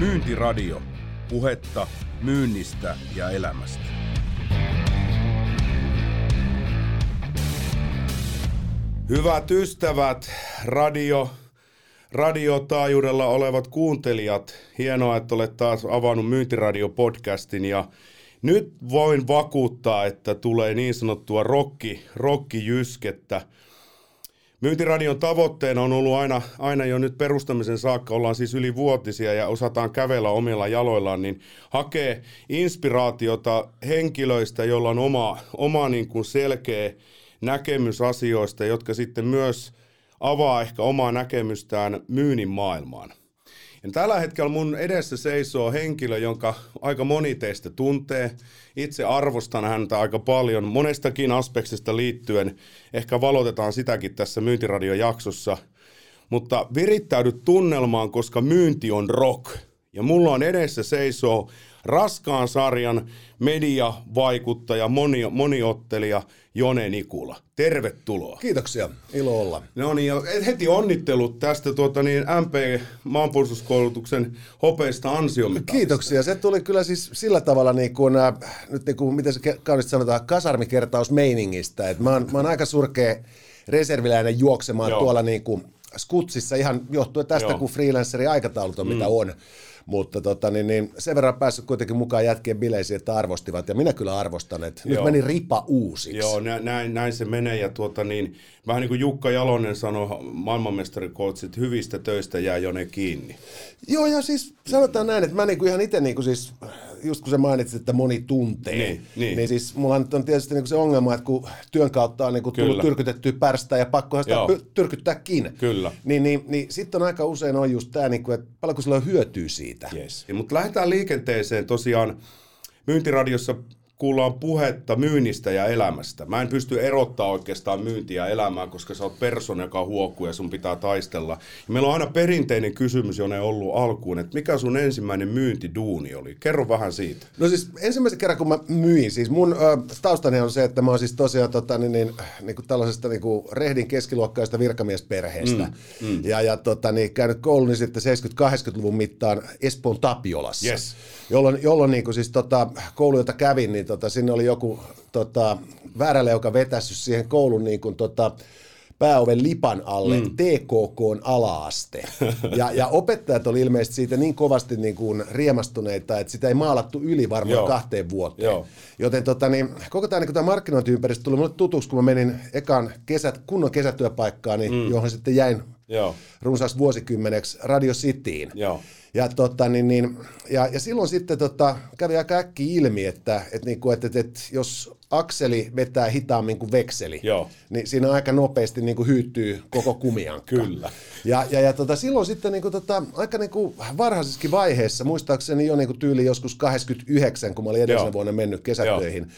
Myyntiradio. Puhetta myynnistä ja elämästä. Hyvät ystävät, radio, radiotaajuudella olevat kuuntelijat, hienoa, että olet taas avannut Myyntiradio-podcastin ja nyt voin vakuuttaa, että tulee niin sanottua rokki, rokkijyskettä. Myyntiradion tavoitteena on ollut aina, aina jo nyt perustamisen saakka, ollaan siis ylivuotisia ja osataan kävellä omilla jaloillaan, niin hakee inspiraatiota henkilöistä, joilla on oma, oma niin kuin selkeä näkemys asioista, jotka sitten myös avaa ehkä omaa näkemystään myynnin maailmaan. Ja tällä hetkellä mun edessä seisoo henkilö, jonka aika moni teistä tuntee. Itse arvostan häntä aika paljon monestakin aspektista liittyen. Ehkä valotetaan sitäkin tässä myyntiradiojaksossa. Mutta virittäydy tunnelmaan, koska myynti on rock. Ja mulla on edessä seisoo raskaan sarjan mediavaikuttaja, moni, moniottelija Jone Nikula. Tervetuloa. Kiitoksia, ilo olla. No niin, ja heti onnittelut tästä tuota, niin MP maanpuolustuskoulutuksen hopeista ansiomitaalista. Kiitoksia. Se tuli kyllä siis sillä tavalla, niin kuin, äh, nyt niin kuin, miten se kaunisti sanotaan, kasarmikertausmeiningistä. Et mä, oon, mä oon aika surkea reserviläinen juoksemaan Joo. tuolla niin kuin skutsissa ihan johtuen tästä, Joo. kun freelancerin aikataulut on mm. mitä on. Mutta tota, niin, niin, sen verran päässyt kuitenkin mukaan jätkien bileisiin, että arvostivat, ja minä kyllä arvostan, että Joo. nyt meni ripa uusiksi. Joo, näin, näin se menee, ja tuota, niin, vähän niin kuin Jukka Jalonen sanoi maailmanmestarikoutsit, hyvistä töistä jää jo ne kiinni. Joo, ja siis sanotaan näin, että mä niin kuin ihan itse niin kuin siis just kun sä mainitsit, että moni tuntee, niin, niin. niin siis mulla on tietysti niinku se ongelma, että kun työn kautta on niinku tullut tyrkytettyä pärstä ja pakkohan sitä Joo. tyrkyttääkin, Kyllä. niin, niin, niin sitten on aika usein on just tämä, niinku, että paljonko sillä on hyötyä siitä. Yes. Mutta lähdetään liikenteeseen tosiaan. Myyntiradiossa kuullaan puhetta myynnistä ja elämästä. Mä en pysty erottaa oikeastaan myyntiä ja elämää, koska sä oot persona, joka huokuu ja sun pitää taistella. Ja meillä on aina perinteinen kysymys, jonne ollut alkuun, että mikä sun ensimmäinen myyntiduuni oli? Kerro vähän siitä. No siis ensimmäisen kerran, kun mä myin, siis mun ö, taustani on se, että mä oon siis tosiaan tota, niin, niin, niin kuin tällaisesta niin kuin rehdin keskiluokkaista virkamiesperheestä. Mm, mm. Ja, ja tota, niin, käynyt kouluni sitten 70-80-luvun mittaan Espoon Tapiolassa. Yes. Jolloin, jolloin niin kuin siis tota, koulu, jota kävin, niin tota, sinne oli joku tota, väärälle, joka vetässyt siihen koulun niin kuin, tota, pääoven lipan alle mm. TKK alaaste. Ja, ja opettajat oli ilmeisesti siitä niin kovasti niin kuin riemastuneita, että sitä ei maalattu yli varmaan Joo. kahteen vuoteen. Joo. Joten tota, niin, koko tämä, niin tämä markkinointiympäristö tuli mulle tutuksi, kun mä menin ekan kesät, kunnon kesätyöpaikkaan, niin, mm. johon sitten jäin Joo. runsaasti vuosikymmeneksi Radio Cityin. Joo. Ja, tota, niin, niin, ja, ja silloin sitten tota, kävi aika äkki ilmi, että, että, niin kuin, että, että, että jos akseli vetää hitaammin kuin vekseli, Joo. niin siinä aika nopeasti niin kuin hyytyy koko kumiankka. Kyllä. Ja, ja, ja tota, silloin sitten niin kuin, tota, aika niin kuin varhaisessakin vaiheessa, muistaakseni jo niin kuin tyyli joskus 89, kun mä olin edellisenä vuonna mennyt kesätöihin, Joo.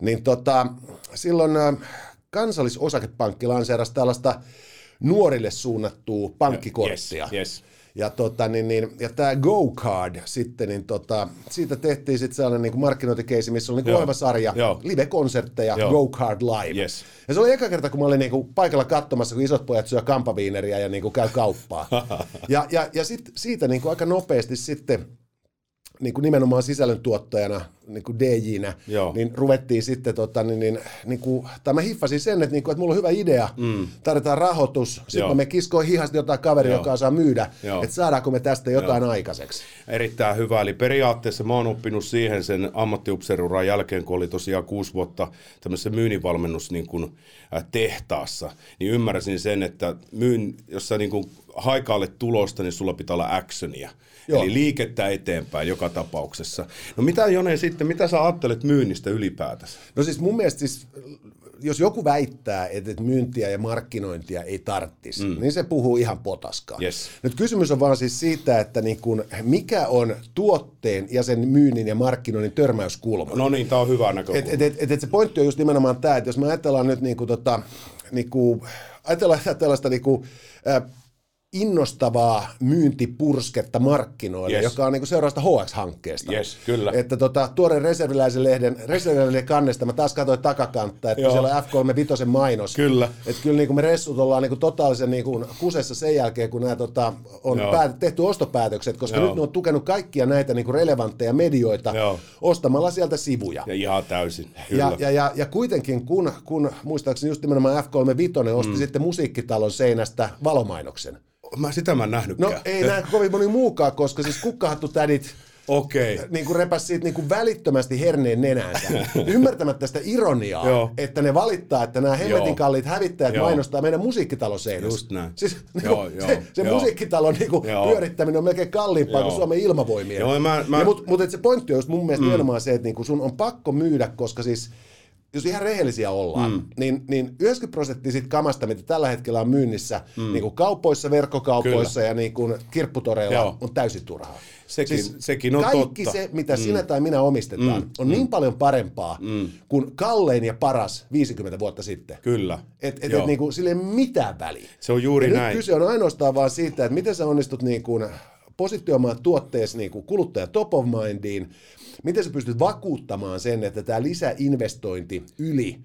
niin tota, silloin äh, kansallisosakepankki lanseerasi tällaista nuorille suunnattua pankkikorttia. Yes, yes. Ja, tota, niin, niin, ja tämä Go-Card sitten, niin tota, siitä tehtiin sitten sellainen niin markkinointikeisi, missä oli niin ohjelma sarja, live-konsertteja, Go-Card Live. Yes. Ja se oli eka kerta, kun mä olin niin kuin paikalla katsomassa, kun isot pojat syö kampaviineriä ja niin kuin käy kauppaa. ja, ja, ja sit, siitä niin kuin aika nopeasti sitten niin kuin nimenomaan sisällöntuottajana, niin kuin DJnä, Joo. niin ruvettiin sitten, tota, niin, niin, niin kuin, tai mä hiffasin sen, että, niin kuin, että mulla on hyvä idea, mm. tarvitaan rahoitus, sitten me kiskoin hihasta jotain kaveria, joka saa myydä, Joo. että saadaanko me tästä jotain Joo. aikaiseksi. Erittäin hyvä, eli periaatteessa mä oon oppinut siihen sen ammattiupseeruran jälkeen, kun oli tosiaan kuusi vuotta tämmöisessä myynninvalmennus niin kuin, äh, tehtaassa, niin ymmärsin sen, että myyn, jos sä niin kuin haikaalle tulosta, niin sulla pitää olla actionia. Joo. Eli liikettä eteenpäin joka tapauksessa. No mitä Jone sitten, mitä sä ajattelet myynnistä ylipäätänsä? No siis mun mielestä siis, jos joku väittää, että myyntiä ja markkinointia ei tarttisi, mm. niin se puhuu ihan potaskaa. Yes. Nyt kysymys on vaan siis siitä, että niin kun, mikä on tuotteen ja sen myynnin ja markkinoinnin törmäyskulma. No niin, tämä on hyvä näkökulma. Et, et, et, et se pointti on just nimenomaan tämä, että jos me ajatellaan nyt niin kuin, tota, niin kuin, ajatellaan tällaista niin kuin, äh, innostavaa myyntipursketta markkinoille, Yes. joka on niin seuraavasta HX-hankkeesta. Yes, kyllä. Että tota, tuoreen reserviläisen lehden, reserviläisen kannesta, mä taas katsoin takakantta, että Joo. siellä on F35 mainos. Kyllä. Että kyllä niin kuin me ressut ollaan niin kuin totaalisen niin kuin kusessa sen jälkeen, kun nämä tota, on Joo. päät- tehty ostopäätökset, koska Joo. nyt ne on tukenut kaikkia näitä niin kuin relevantteja medioita Joo. ostamalla sieltä sivuja. Ja ihan täysin, kyllä. Ja, ja, ja, ja kuitenkin, kun, kun muistaakseni just nimenomaan F35 osti mm. sitten musiikkitalon seinästä valomainoksen. Mä sitä mä en nähnytkään. No ei näe kovin moni muukaan, koska siis kukkahattutädit Okei. niin kuin repäs siitä niin kuin välittömästi herneen nenänsä, ymmärtämättä sitä ironiaa, Joo. että ne valittaa, että nämä hemmetin kalliit hävittäjät Joo. mainostaa meidän musiikkitalon seinässä. Just näin. Siis niin Joo, joo, se, se joo. musiikkitalon niin kuin Joo. pyörittäminen on melkein kalliimpaa Joo. kuin Suomen ilmavoimien. Joo, mä- mä- Ja mut, mutta se pointti on just mun mielestä mm. se, että niin kuin sun on pakko myydä, koska siis jos ihan rehellisiä ollaan, mm. niin, niin 90 prosenttia siitä kamasta, mitä tällä hetkellä on myynnissä mm. niin kuin kaupoissa, verkkokaupoissa Kyllä. ja niin kuin kirpputoreilla, Joo. on täysin turhaa. Sekin- sekin on kaikki totta. se, mitä mm. sinä tai minä omistetaan, mm. on niin paljon parempaa mm. kuin kallein ja paras 50 vuotta sitten. Kyllä. Et, et, Joo. et niinku, sille ei ole mitään väliä. Se on juuri ja näin. Nyt kyse on ainoastaan vaan siitä, että miten sä onnistut niinku positioimaan tuotteesi niinku kuluttaja top of mindiin, miten sä pystyt vakuuttamaan sen, että tämä lisäinvestointi yli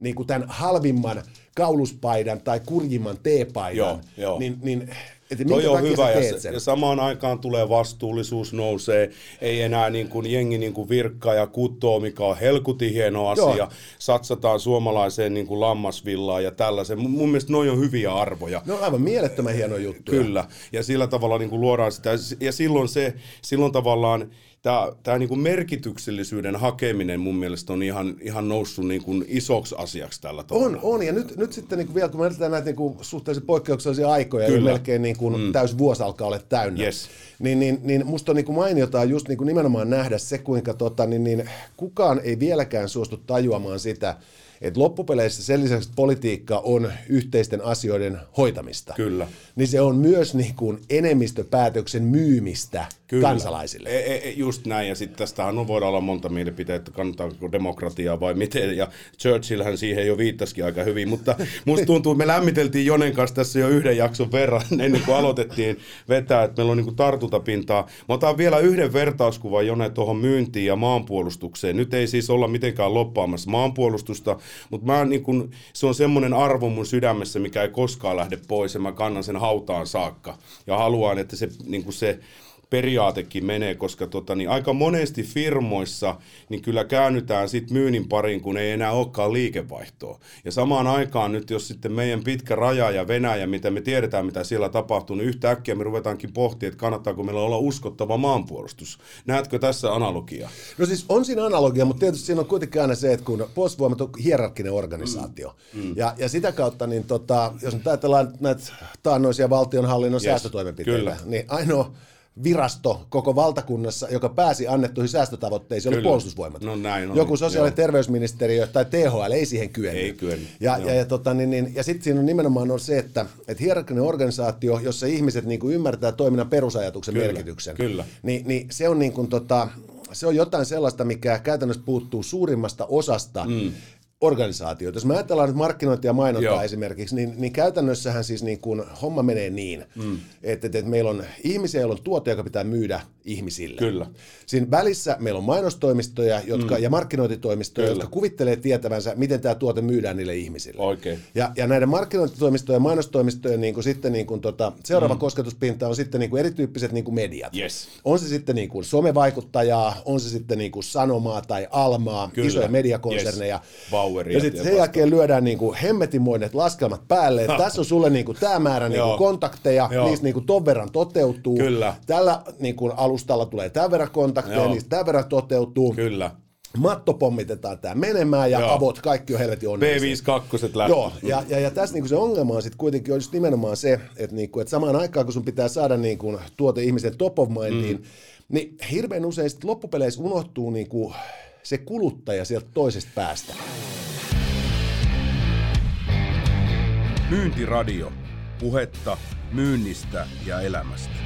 niinku tämän halvimman kauluspaidan tai kurjimman teepaidan, Joo, joo. niin, niin että Toi on hyvä ja, sen? ja samaan aikaan tulee vastuullisuus nousee, ei enää niin kuin jengi niin kuin virkkaa ja kuttoo, mikä on helkutin hieno asia, Joo. satsataan suomalaiseen niin kuin lammasvillaan ja tällaisen. Mun, mun mielestä noi on hyviä arvoja. Ne on aivan mielettömän hieno juttu. Kyllä, ja sillä tavalla niin kuin luodaan sitä, ja silloin se, silloin tavallaan tämä, tämä niin kuin merkityksellisyyden hakeminen mun mielestä on ihan, ihan noussut niin kuin isoksi asiaksi tällä tavalla. On, on. Ja nyt, nyt sitten niin kuin vielä, kun me eletään näitä niin kuin suhteellisen poikkeuksellisia aikoja, ja Kyllä. melkein niin kuin mm. täys vuosi alkaa olla täynnä, Yes. niin, niin, niin musta on niin kuin mainiota just niin kuin nimenomaan nähdä se, kuinka tota, niin, niin, kukaan ei vieläkään suostu tajuamaan sitä, että loppupeleissä sen lisäksi, että politiikka on yhteisten asioiden hoitamista, Kyllä. niin se on myös niin kuin enemmistöpäätöksen myymistä Kyllä. kansalaisille. E, e, just näin, ja sitten tästähän on, voidaan olla monta mielipiteitä, että kannattaako demokratiaa vai miten, ja Churchillhän siihen jo viittasikin aika hyvin, mutta musta tuntuu, että me lämmiteltiin Jonen kanssa tässä jo yhden jakson verran, ennen kuin aloitettiin vetää, että meillä on niin tartuntapintaa. Mä otan vielä yhden vertauskuvan Jone tuohon myyntiin ja maanpuolustukseen. Nyt ei siis olla mitenkään loppaamassa maanpuolustusta, mutta mä niin kuin, se on semmoinen arvo mun sydämessä, mikä ei koskaan lähde pois, ja mä kannan sen hautaan saakka. Ja haluan, että se, niin kuin se periaatekin menee, koska tota, niin aika monesti firmoissa niin kyllä käännytään sit myynnin pariin, kun ei enää olekaan liikevaihtoa. Ja samaan aikaan nyt, jos sitten meidän pitkä raja ja Venäjä, mitä me tiedetään, mitä siellä tapahtuu, niin yhtäkkiä me ruvetaankin pohtimaan, että kannattaako meillä olla uskottava maanpuolustus. Näetkö tässä analogiaa? No siis on siinä analogia, mutta tietysti siinä on kuitenkin aina se, että kun puolustusvoimat on hierarkkinen organisaatio, mm. Ja, ja sitä kautta, niin tota, jos nyt ajatellaan näitä taannoisia valtionhallinnon yes. säästötoimenpiteitä, kyllä. niin ainoa virasto koko valtakunnassa, joka pääsi annettuihin säästötavoitteisiin, oli Kyllä. puolustusvoimat. No näin on, Joku sosiaali- ja terveysministeriö tai THL ei siihen kyennyt. Ei kyennyt, Ja, ja, ja, tota, niin, niin, ja sitten siinä on nimenomaan on se, että, että hierarkkinen organisaatio, jossa ihmiset niin kuin ymmärtää toiminnan perusajatuksen Kyllä, merkityksen, kyllä. niin, niin se on niin kuin, tota, se on jotain sellaista, mikä käytännössä puuttuu suurimmasta osasta mm. Organisaatioita. Jos me ajatellaan nyt markkinointia ja mainontaa Joo. esimerkiksi, niin, niin käytännössähän siis niin kuin homma menee niin, mm. että, että meillä on ihmisiä, joilla on tuote, joka pitää myydä ihmisille. Kyllä. Siinä välissä meillä on mainostoimistoja jotka, mm. ja markkinointitoimistoja, Kyllä. jotka kuvittelee tietävänsä, miten tämä tuote myydään niille ihmisille. Oikein. Ja, ja näiden markkinointitoimistojen ja mainostoimistojen niin kuin sitten niin kuin tota, seuraava mm. kosketuspinta on sitten niin kuin erityyppiset niin kuin mediat. Yes. On se sitten niin kuin somevaikuttajaa, on se sitten niin kuin Sanomaa tai Almaa, Kyllä. isoja mediakonserneja. Yes. Baueria ja sitten sen vasta- jälkeen lyödään niin kuin hemmetimoiset laskelmat päälle. että Tässä on sulle niin kuin tämä määrä niin kuin Joo. kontakteja, Joo. niistä niin kuin ton verran toteutuu. Kyllä. Tällä niin kuin alustalla tulee tämän verran kontakteja, Joo. niistä tämän verran toteutuu. Kyllä. Matto pommitetaan tämä menemään ja Joo. avot, kaikki on helvetin onnellisia. B52 lähtö. Joo, ja, ja, ja tässä niinku se ongelma on sitten kuitenkin on just nimenomaan se, että, niinku, että samaan aikaan kun sun pitää saada niinku tuote ihmisen top of mindiin, mm. niin hirveän usein sit loppupeleissä unohtuu niinku se kuluttaja sieltä toisesta päästä. Myyntiradio. Puhetta myynnistä ja elämästä.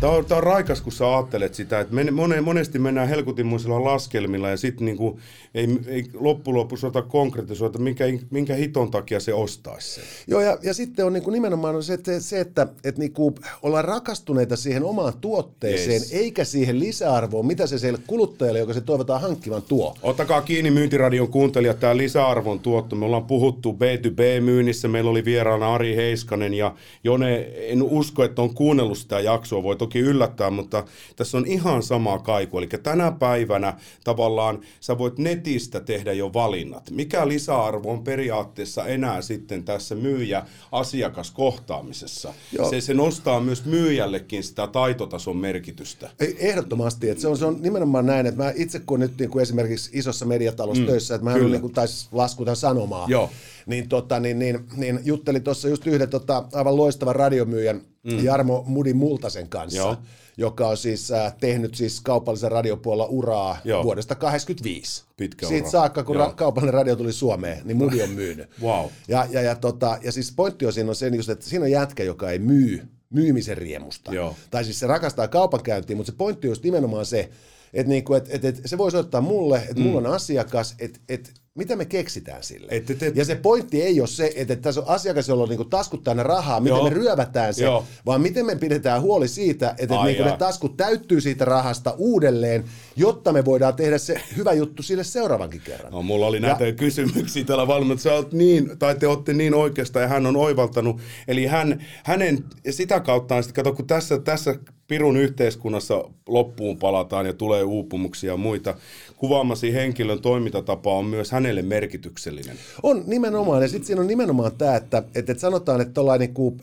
Tämä on, tämä on raikas, kun sä ajattelet sitä, että men, monesti mennään helkutinmuisilla laskelmilla ja sitten niinku, ei, ei loppujen lopuksi ota konkretisoida, minkä, minkä hiton takia se ostaisi sen. Joo, ja, ja sitten on niinku nimenomaan se, että, se, että, että niinku ollaan rakastuneita siihen omaan tuotteeseen, yes. eikä siihen lisäarvoon, mitä se siellä kuluttajalle, joka se toivotaan hankkivan, tuo. Ottakaa kiinni myyntiradion kuuntelijat, tämä lisäarvon tuotto. Me ollaan puhuttu B2B-myynnissä, meillä oli vieraana Ari Heiskanen ja Jone, en usko, että on kuunnellut sitä jaksoa, voi toki yllättää, mutta tässä on ihan sama kaiku. Eli tänä päivänä tavallaan sä voit netistä tehdä jo valinnat. Mikä lisäarvo on periaatteessa enää sitten tässä myyjä-asiakaskohtaamisessa? Se, se nostaa myös myyjällekin sitä taitotason merkitystä. Ehdottomasti, että se on, se on nimenomaan näin, että mä itse kun nyt niin kuin esimerkiksi isossa mediatalossa mm, töissä, että mä niin kuin, tais laskuta sanomaa, Joo. Niin, tota, niin, niin, niin juttelin tuossa just yhden tota, aivan loistavan radiomyyjän mm. Jarmo Mudi Multasen kanssa, Joo. joka on siis äh, tehnyt siis kaupallisen radiopuolella uraa Joo. vuodesta 1985. Pitkä Siitä ura. saakka, kun ra- kaupallinen radio tuli Suomeen, niin Mudi on myynyt. wow. ja, ja, ja, tota, ja siis pointti on siinä on se, just, että siinä on jätkä, joka ei myy myymisen riemusta. Joo. Tai siis se rakastaa kaupankäyntiä, mutta se pointti on just nimenomaan se, että niinku, et, et, et se voi soittaa mulle, että mm. mulla on asiakas, että et, mitä me keksitään sille. Et, et, et, ja se pointti ei ole se, että, että tässä on asiakas, jolla on niinku taskut täynnä rahaa, miten Joo. me ryövätään se, Joo. vaan miten me pidetään huoli siitä, että Ai niinku ne taskut täyttyy siitä rahasta uudelleen, jotta me voidaan tehdä se hyvä juttu sille seuraavankin kerran. No, mulla oli näitä ja, kysymyksiä täällä valmiina, sä oot niin, tai te olette niin oikeasta ja hän on oivaltanut. Eli hän, hänen sitä kautta, kato kun tässä, tässä pirun yhteiskunnassa loppuun palataan ja tulee uupumuksia ja muita. Kuvaamasi henkilön toimintatapa on myös hänelle merkityksellinen. On nimenomaan, ja sitten siinä on nimenomaan tämä, että, että, sanotaan, että tuollainen niin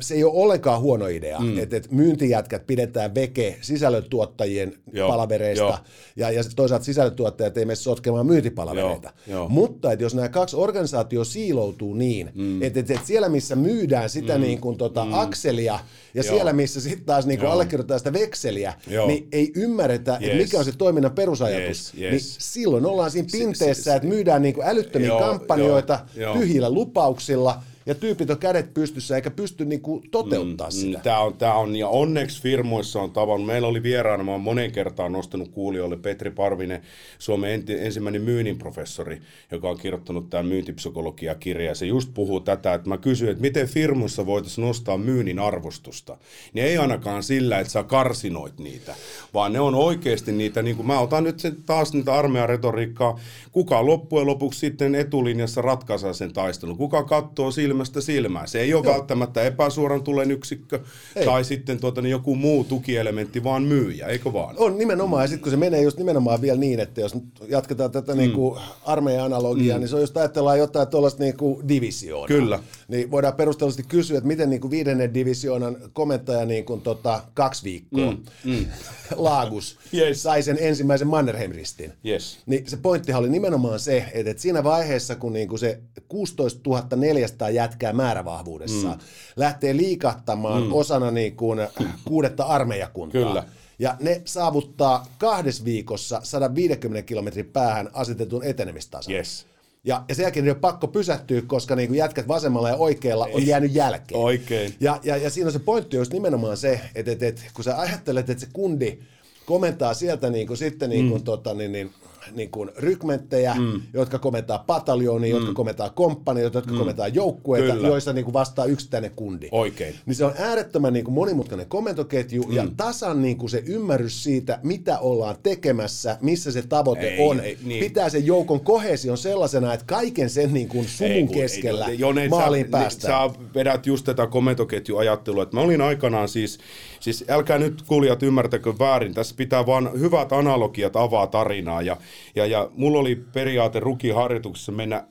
se ei ole ollenkaan huono idea, mm. että, että myyntijätkät pidetään veke sisällöntuottajien Joo, palavereista jo. ja, ja toisaalta sisällöntuottajat ei mene sotkemaan myyntipalavereita. Jo, jo. Mutta että jos nämä kaksi organisaatio siiloutuu niin, mm. että, että, että siellä missä myydään sitä mm. niin kuin, tota, mm. akselia ja Joo. siellä missä sitten taas niin kuin allekirjoitetaan sitä vekseliä, Joo. niin ei ymmärretä, yes. että mikä on se toiminnan perusajatus. Yes, yes. Niin silloin ollaan siinä pinteessä, että myydään niin kuin älyttömiä Joo, kampanjoita jo, tyhjillä lupauksilla – ja tyypit on kädet pystyssä eikä pysty niinku toteuttaa mm, sitä. Tämä on, tämä on, ja onneksi firmoissa on tavannut. Meillä oli vieraana, mä monen kertaan nostanut kuulijoille Petri Parvinen, Suomen enti, ensimmäinen myynnin professori, joka on kirjoittanut tämän myyntipsykologia-kirja. Se just puhuu tätä, että mä kysyin, että miten firmoissa voitaisiin nostaa myynnin arvostusta. Niin ei ainakaan sillä, että sä karsinoit niitä, vaan ne on oikeasti niitä, niin kuin mä otan nyt sen, taas niitä armeijan retoriikkaa, kuka loppujen lopuksi sitten etulinjassa ratkaisee sen taistelun, kuka katsoo sillä silmästä silmään. Se ei ole Joo. välttämättä epäsuoran tulen yksikkö ei. tai sitten tuota, niin joku muu tukielementti, vaan myyjä, eikö vaan? On nimenomaan, ja sitten kun se menee just nimenomaan vielä niin, että jos nyt jatketaan tätä mm. niin kuin armeijan analogiaa, mm. niin se on just ajatellaan jotain tuollaista niin kuin divisioonaa. Kyllä. Niin voidaan perustellisesti kysyä, että miten niin kuin viidennen divisioonan komentaja niin kuin tota, kaksi viikkoa mm. Mm. Laagus yes. sai sen ensimmäisen Mannerheim-ristin. Yes. Niin se pointtihan oli nimenomaan se, että, että siinä vaiheessa, kun niin kuin se 16 400 jätkää määrävahvuudessaan mm. lähtee liikattamaan mm. osana niin kuin kuudetta armeijakuntaa. Kyllä. Ja ne saavuttaa kahdessa viikossa 150 kilometrin päähän asetetun etenemistason. Yes. Ja, ja sen jälkeen on pakko pysähtyä, koska niin jätkät vasemmalla ja oikealla on jäänyt jälkeen. Oikein. Ja, ja, ja siinä on se pointti just nimenomaan se, että, että, että kun sä ajattelet, että se kundi komentaa sieltä niin kuin, sitten niin kuin, mm. tota, niin, niin, niin kuin rykmenttejä, mm. jotka komentaa pataljoonia, mm. jotka komentaa komppania, jotka mm. komentaa joukkueita, Kyllä. joissa niin kuin vastaa yksittäinen kundi. Oikein. Niin se on äärettömän niin kuin monimutkainen komentoketju mm. ja tasan niin kuin se ymmärrys siitä, mitä ollaan tekemässä, missä se tavoite ei, on. Ei, niin. Pitää sen joukon kohesion sellaisena, että kaiken sen niin kuin suvun ei, keskellä ei, jo, maaliin sä, päästään. Sä vedät just tätä komentoketjuajattelua, että mä olin aikanaan siis, siis älkää nyt kuulijat ymmärtäkö väärin, tässä pitää vaan hyvät analogiat avaa tarinaa ja ja, ja mulla oli periaate rukiharjoituksessa mennä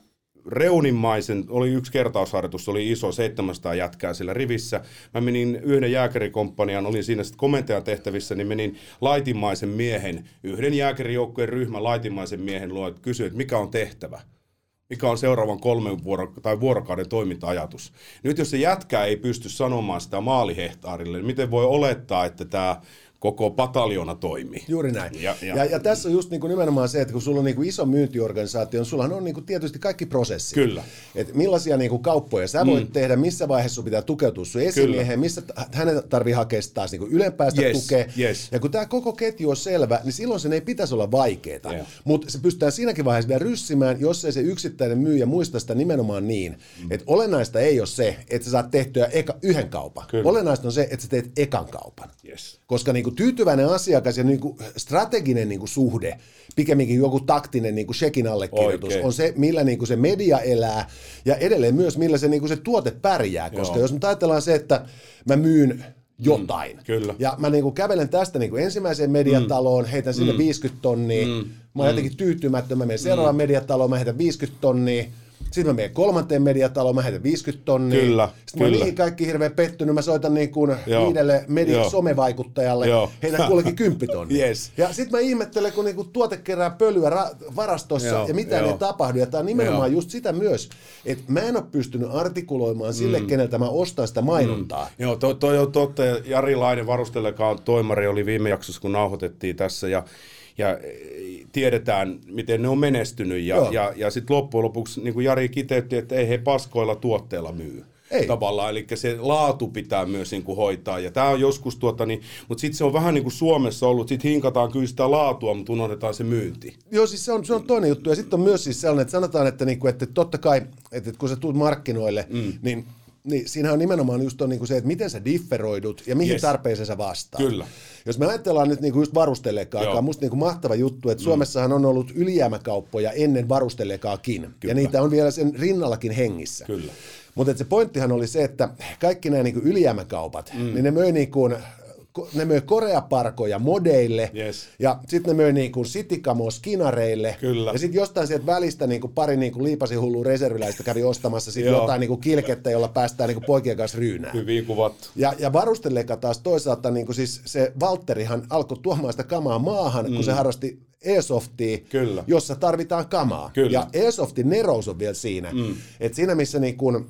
reunimmaisen, oli yksi kertausharjoitus, oli iso, 700 jätkää sillä rivissä. Mä menin yhden jääkärikomppanian, olin siinä sitten komentajan tehtävissä, niin menin laitimmaisen miehen, yhden jääkärijoukkueen ryhmän laitimmaisen miehen luo, että kysyin, että mikä on tehtävä mikä on seuraavan kolmen vuoro- tai vuorokauden toiminta-ajatus. Nyt jos se jätkä ei pysty sanomaan sitä maalihehtaarille, niin miten voi olettaa, että tämä koko pataljona toimii. Juuri näin. Ja, Ja, ja- ja, tässä on just niin kuin nimenomaan se, että kun sulla on niin kuin iso myyntiorganisaatio, niin sulla on niin kuin tietysti kaikki prosessit. Kyllä. Et millaisia niin kuin kauppoja sä voit mm. tehdä, missä vaiheessa sun pitää tukeutua sun esimieheen, missä t- hänen tarvii hakea taas niin kuin ylempäästä Yes, tukea. yes. Ja kun tämä koko ketju on selvä, niin silloin sen ei pitäisi olla vaikeaa. Joo. Mutta se pystytään siinäkin vaiheessa vielä ryssimään, jos ei se yksittäinen myyjä muista sitä nimenomaan niin, mm. että olennaista ei ole se, että sä saat tehtyä eka, yhden kaupan. Kyllä. Olennaista on se, että sä teet ekan kaupan. Yes. Koska niin kuin tyytyväinen asiakas ja niin kuin strateginen niin kuin suhde, pikemminkin joku taktinen niin kuin shekin allekirjoitus, Oikein. on se, millä niin kuin se media elää ja edelleen myös millä se, niin kuin se tuote pärjää. Koska Joo. jos nyt ajatellaan se, että mä myyn jotain. Mm, kyllä. Ja mä niin kuin kävelen tästä niin kuin ensimmäiseen mediataloon, heitän sinne 50 tonnia. Mä oon jotenkin tyytymätön, mä menen seuraavaan mediataloon, mä heitän 50 tonnia. Sitten mä menen kolmanteen mediataloon, mä heitän 50 tonnia. Kyllä, Sitten mä kyllä. niihin kaikki hirveän pettynyt, mä soitan niin kuin Joo. viidelle media Joo. somevaikuttajalle, Joo. heitän kullekin kymppitonni. Yes. Ja sitten mä ihmettelen, kun niinku tuote kerää pölyä ra- varastossa Joo, ja mitään joo. ei tapahdu. Ja tämä on nimenomaan Joo. just sitä myös, että mä en ole pystynyt artikuloimaan sille, mm. keneltä mä ostan sitä mainontaa. Mm. Joo, toi, toi on totta. Ja Jari Laine, varustelekaan toimari, oli viime jaksossa, kun nauhoitettiin tässä. Ja, ja eh, tiedetään, miten ne on menestynyt. Ja, Joo. ja, ja sitten loppujen lopuksi, niin kuin Jari kiteytti, että ei he paskoilla tuotteilla myy. Ei. Tavallaan, eli se laatu pitää myös niin kuin hoitaa. Ja tämä on joskus, tuota, niin, mutta sitten se on vähän niin kuin Suomessa ollut, sitten hinkataan kyllä sitä laatua, mutta unohdetaan se myynti. Joo, siis se on, se on toinen juttu. Ja sitten on myös siis sellainen, että sanotaan, että, niinku, että totta kai, että, että kun sä tulet markkinoille, mm. niin niin siinähän on nimenomaan just on niinku se, että miten sä differoidut ja mihin Yes. tarpeeseen sä vastaat. Kyllä. Jos me ajatellaan nyt niinku just varustelleekaa, Joo. on musta niinku mahtava juttu, että Suomessahan on ollut ylijäämäkauppoja ennen varustellekaakin. Ja niitä on vielä sen rinnallakin hengissä. Kyllä. Mutta se pointtihan oli se, että kaikki nämä niinku ylijäämäkaupat, mm. niin ne möi niinku, ne möi koreaparkoja modeille, Yes. ja sitten ne möi niinku sitikamoa skinareille, Kyllä. ja sitten jostain sieltä välistä niinku pari niinku liipasihullua reserviläistä kävi ostamassa sit jotain niinku kilkettä, jolla päästään niinku poikien kanssa ryynään. Hyvin kuvattu. Ja, ja varusteleka taas toisaalta, niin kuin siis se Valtterihan alkoi tuomaan sitä kamaa maahan, mm. kun se harrasti Airsoftia, Kyllä. jossa tarvitaan kamaa. Kyllä. Ja Airsoftin nerous on vielä siinä, mm. että siinä missä niin kuin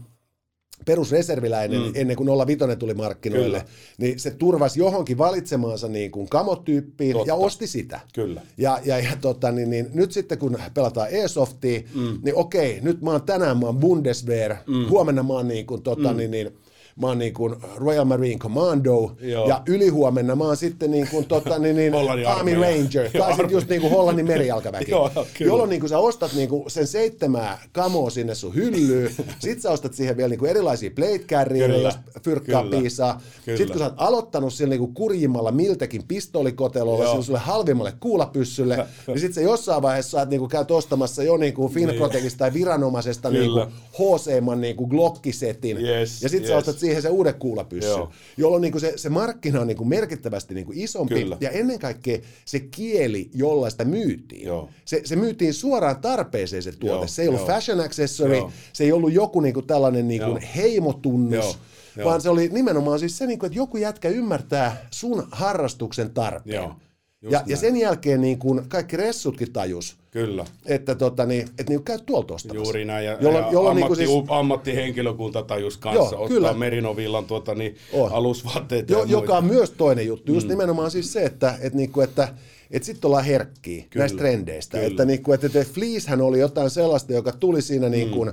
perusreserviläinen mm. ennen kuin 05 tuli markkinoille, Kyllä. niin se turvasi johonkin valitsemaansa niin kuin kamotyyppiin Totta. ja osti sitä. Kyllä. Ja, ja, ja tota, niin, niin, nyt sitten kun pelataan Airsoftia, mm. niin okei, nyt mä oon tänään mä oon Bundeswehr, mm. huomenna mä oon niin kuin, tota, mm. niin, niin, mä oon niin kuin Royal Marine Commando, Joo. ja ylihuomenna mä oon sitten niin kuin, tota, niin, niin, Army armeija. Ranger, Joo, tai sitten just niin kuin Hollannin merijalkaväki, Joo, kyllä. jolloin niin kuin sä ostat niin kuin sen seitsemää kamoa sinne sun hyllyyn, sit sä ostat siihen vielä niin kuin erilaisia blade carriereja, Kyllä. jos fyrkkaa piisaa. Sitten kun sä oot aloittanut sillä niin kuin kurjimmalla miltekin pistoolikotelolla, Joo. sillä sulle halvimmalle kuulapyssylle, niin sitten se jossain vaiheessa saat niinku käyt ostamassa jo niinku Finprotecista tai viranomaisesta Kyllä. niinku HC-man niinku Glockisetin, Yes, ja sä yes. ostat siihen se uuden kuulapyssyn, Joo. jolloin niinku se, se markkina on niinku merkittävästi niinku isompi, Kyllä. ja ennen kaikkea se kieli, jolla sitä myytiin. Joo. Se, se myytiin suoraan tarpeeseen se tuote, Joo, se ei ollut joo. fashion accessory, Joo. se ei ollut joku niinku tällainen niinku Joo. heimotunnus, Joo, joo. vaan se oli nimenomaan siis se, niinku, että joku jätkä ymmärtää sun harrastuksen tarpeen. Joo, just Ja, ja sen jälkeen niin kuin kaikki ressutkin tajus, Kyllä. että, tota, niin, että niin käy tuolta ostamassa. Juuri näin, ja, Jolloin, ja jolloin ammatti, niin kuin siis, ammattihenkilökunta tajus kanssa, Joo, ottaa kyllä. Merinovillan tuota, niin, On. alusvaatteet jo, joka on myös toinen juttu, just nimenomaan siis se, että, että, niin kuin, että että sitten ollaan herkkiä Kyllä, näistä trendeistä. kyllä. Että, niin kuin, että, että Fleecehän oli jotain sellaista, joka tuli siinä niin kuin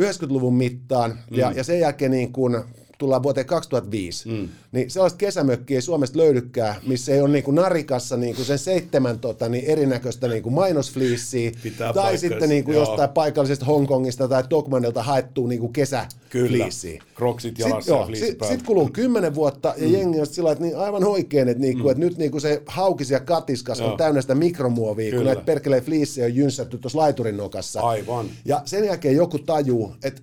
90-luvun mittaan, ja, ja sen jälkeen niin kuin, tullaan vuoteen 2005, mm. niin sellaista kesämökkiä ei Suomesta löydykään, missä ei ole niin kuin narikassa niin kuin sen seitsemän tota, niin erinäköistä niin kuin mainosfliissiä, Pitää tai paikkansa, sitten niin kuin joo. jostain paikallisesta Hongkongista tai Tokmanilta haettua niin kuin kesäfliissiä. Kroksit Sitten jalassa ja joo, fliisi sit, sit kuluu kymmenen vuotta ja mm. jengi on sillä että niin aivan oikein, että, niinku, mm. että nyt niinku se haukis ja katiskas Joo. on täynnä sitä mikromuovia, kun Kyllä. näitä perkeleen fliissejä on jynssätty tuossa laiturin nokassa. Aivan. Ja sen jälkeen joku tajuu, että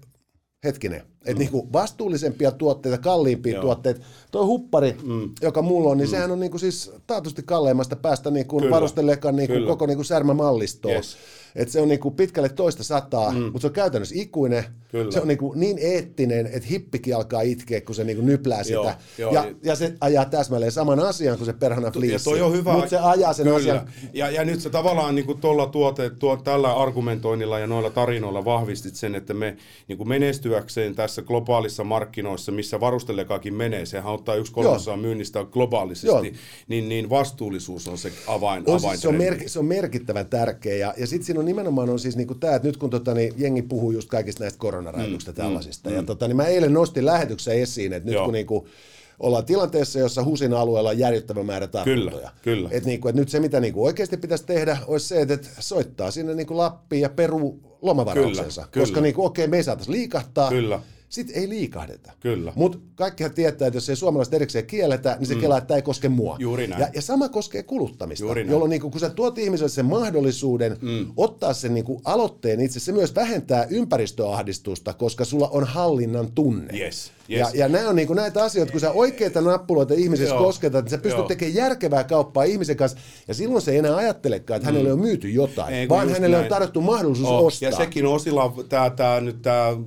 hetkinen, että niinku vastuullisempia tuotteita, kalliimpia Joo. tuotteita. Tuo huppari, mm. joka mulla on, niin mm. sehän on niinku siis taatusti kalleimmasta päästä niinku Kyllä. varustelekan niinku Kyllä. koko niinku särmämallistoon. Yes. Et se on niinku pitkälle toista sataa, mm. mutta se on käytännössä ikuinen. Kyllä. Se on niinku niin eettinen, että hippikin alkaa itkeä, kun se niinku nyplää sitä. Joo, joo. ja, ja se ajaa täsmälleen saman asian kuin se perhana fliissi. Mutta se ajaa sen Kyllä. asian. Ja, ja nyt se tavallaan niin tuolla tuote, tuo, tällä argumentoinnilla ja noilla tarinoilla vahvistit sen, että me niin kuin menestyäkseen tässä tässä globaalissa markkinoissa, missä varustelekaakin menee, sehän ottaa yksi kolmasosa myynnistä globaalisesti, Joo. niin, niin vastuullisuus on se avain. On, siis se, on mer- se on merkittävän tärkeä, ja, ja sitten siinä on nimenomaan on siis niinku tämä, että nyt kun tota, niin jengi puhuu just kaikista näistä koronarajoituksista mm, tällaisista, mm, ja mm. Tota, niin mä eilen nostin lähetyksen esiin, että nyt Joo. kun niinku, ollaan tilanteessa, jossa HUSin alueella on järjettävä määrä tartuntoja. Kyllä, kyllä. Et niinku, et nyt se, mitä niinku oikeasti pitäisi tehdä, olisi se, että soittaa sinne niinku Lappiin ja peru lomavarauksensa. Kyllä, kyllä. Koska niinku, okei, okay, me ei saataisiin liikahtaa. Kyllä sitten ei liikahdeta. Kyllä. Mutta kaikkihan tietää, että jos ei suomalaiset erikseen kielletä, niin se mm. kelaa, että tämä ei koske mua. Juuri näin. Ja, ja sama koskee kuluttamista, Juuri jolloin niin kun sä tuot ihmiselle sen mahdollisuuden mm. ottaa sen niin aloitteen itse, se myös vähentää ympäristöahdistusta, koska sulla on hallinnan tunne. Yes. Yes. Ja, ja nämä on niin näitä asioita, kun sä oikeita nappuloita ihmisessä Joo. kosketat, niin sä pystyt Joo. tekemään järkevää kauppaa ihmisen kanssa, ja silloin se ei enää ajattelekaan, että mm. hänelle on myyty jotain, ei, vaan hänelle näin. on tarjottu mahdollisuus oh. ostaa. Ja sekin Osilla, tämä, tämä, nyt tämä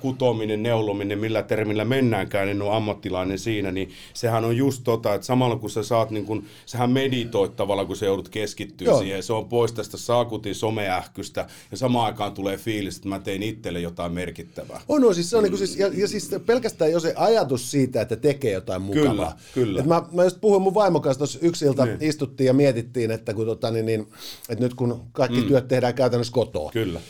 kutominen, neulominen, millä termillä mennäänkään, en ole ammattilainen siinä, niin sehän on just tota, että samalla kun sä saat, niin kun, sähän meditoit tavallaan, kun sä joudut keskittyä Joo. siihen, se on pois tästä saakutin someähkystä, ja samaan aikaan tulee fiilis, että mä tein itselle jotain merkittävää. On, no, siis se on niin kuin, siis, ja, ja siis pelkästään pelkästään jo se ajatus siitä, että tekee jotain mukavaa. Kyllä, kyllä. Et mä, mä just puhuin mun vaimon kanssa tuossa yksi ilta, niin. istuttiin ja mietittiin, että, kun, tota, niin, niin, että nyt kun kaikki mm. työt tehdään käytännössä kotoa, Kyllä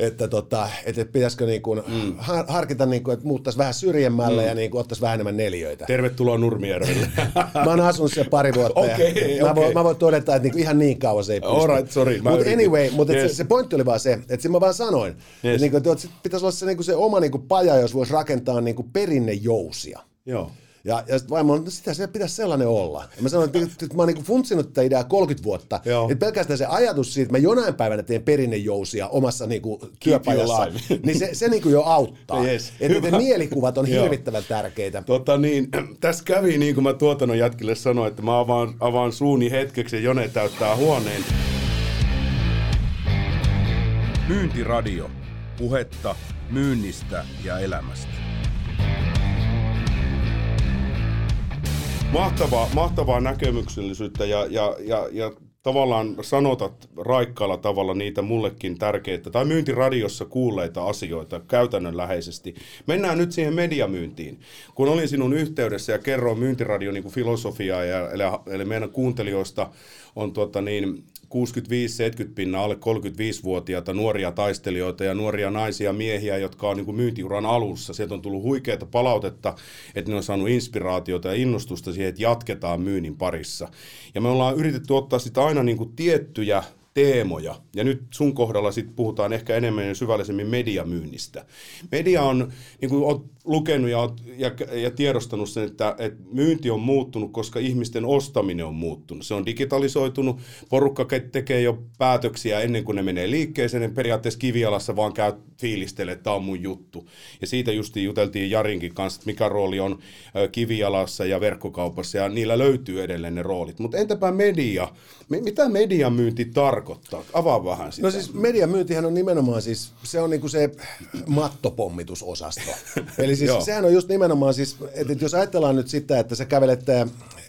että, tota, että pitäisikö niin kuin mm. harkita, niin kuin, että muuttaisi vähän syrjemmälle mm. ja niin kuin, ottaisi vähän enemmän neljöitä. Tervetuloa Nurmijärvelle. mä oon asunut siellä pari vuotta okay, ja okay. mä, voin, mä voin todeta, että niin kuin ihan niin kauan se ei pysty. Alright, sorry. Mutta anyway, mutta yes. se, se, pointti oli vaan se, että mä vaan sanoin, yes. että, niin kuin, että pitäisi olla se, niin kuin se oma niin kuin paja, jos voisi rakentaa niin kuin perinnejousia. Joo. Ja, ja sitten vaimo että sitä se pitäisi sellainen olla. Ja mä sanoin, että, että mä oon niin funtsinut tätä ideaa 30 vuotta. Joo. Että pelkästään se ajatus siitä, että mä jonain päivänä teen perinnejousia omassa niin kuin, työpajassa, niin se, se niin kuin jo auttaa. Yes. Että ne mielikuvat on hirvittävän tärkeitä. Tota niin, tässä kävi niin kuin mä tuotannon jätkille sanoin, että mä avaan, avaan suuni hetkeksi ja Jone täyttää huoneen. Myyntiradio. Puhetta myynnistä ja elämästä. Mahtavaa, mahtavaa näkemyksellisyyttä ja, ja, ja, ja tavallaan sanotat raikkaalla tavalla niitä mullekin tärkeitä tai myyntiradiossa kuulleita asioita käytännönläheisesti. Mennään nyt siihen mediamyyntiin. Kun olin sinun yhteydessä ja kerroin myyntiradion niin filosofiaa ja, eli, eli meidän kuuntelijoista on tuota niin, 65-70 pinnaa alle 35-vuotiaita nuoria taistelijoita ja nuoria naisia miehiä, jotka on niin kuin myyntiuran alussa. Sieltä on tullut huikeaa palautetta, että ne on saanut inspiraatiota ja innostusta siihen, että jatketaan myynnin parissa. Ja me ollaan yritetty ottaa sitä aina niin kuin tiettyjä teemoja. Ja nyt sun kohdalla sitten puhutaan ehkä enemmän ja syvällisemmin mediamyynnistä. Media on, niin kuin olet lukenut ja, ja, ja tiedostanut sen, että, että myynti on muuttunut, koska ihmisten ostaminen on muuttunut. Se on digitalisoitunut, porukka tekee jo päätöksiä ennen kuin ne menee liikkeeseen, ne periaatteessa kivialassa vaan käy fiilistelee, että tämä on mun juttu. Ja siitä justiin juteltiin Jarinkin kanssa, että mikä rooli on kivialassa ja verkkokaupassa, ja niillä löytyy edelleen ne roolit. Mutta entäpä media? Mitä mediamyynti tarkoittaa? Avaa vähän sitä. No siis mediamyyntihän on nimenomaan siis, se on niinku se mattopommitusosasto. Eli siis sehän on just nimenomaan siis, että jos ajatellaan nyt sitä, että sä kävelet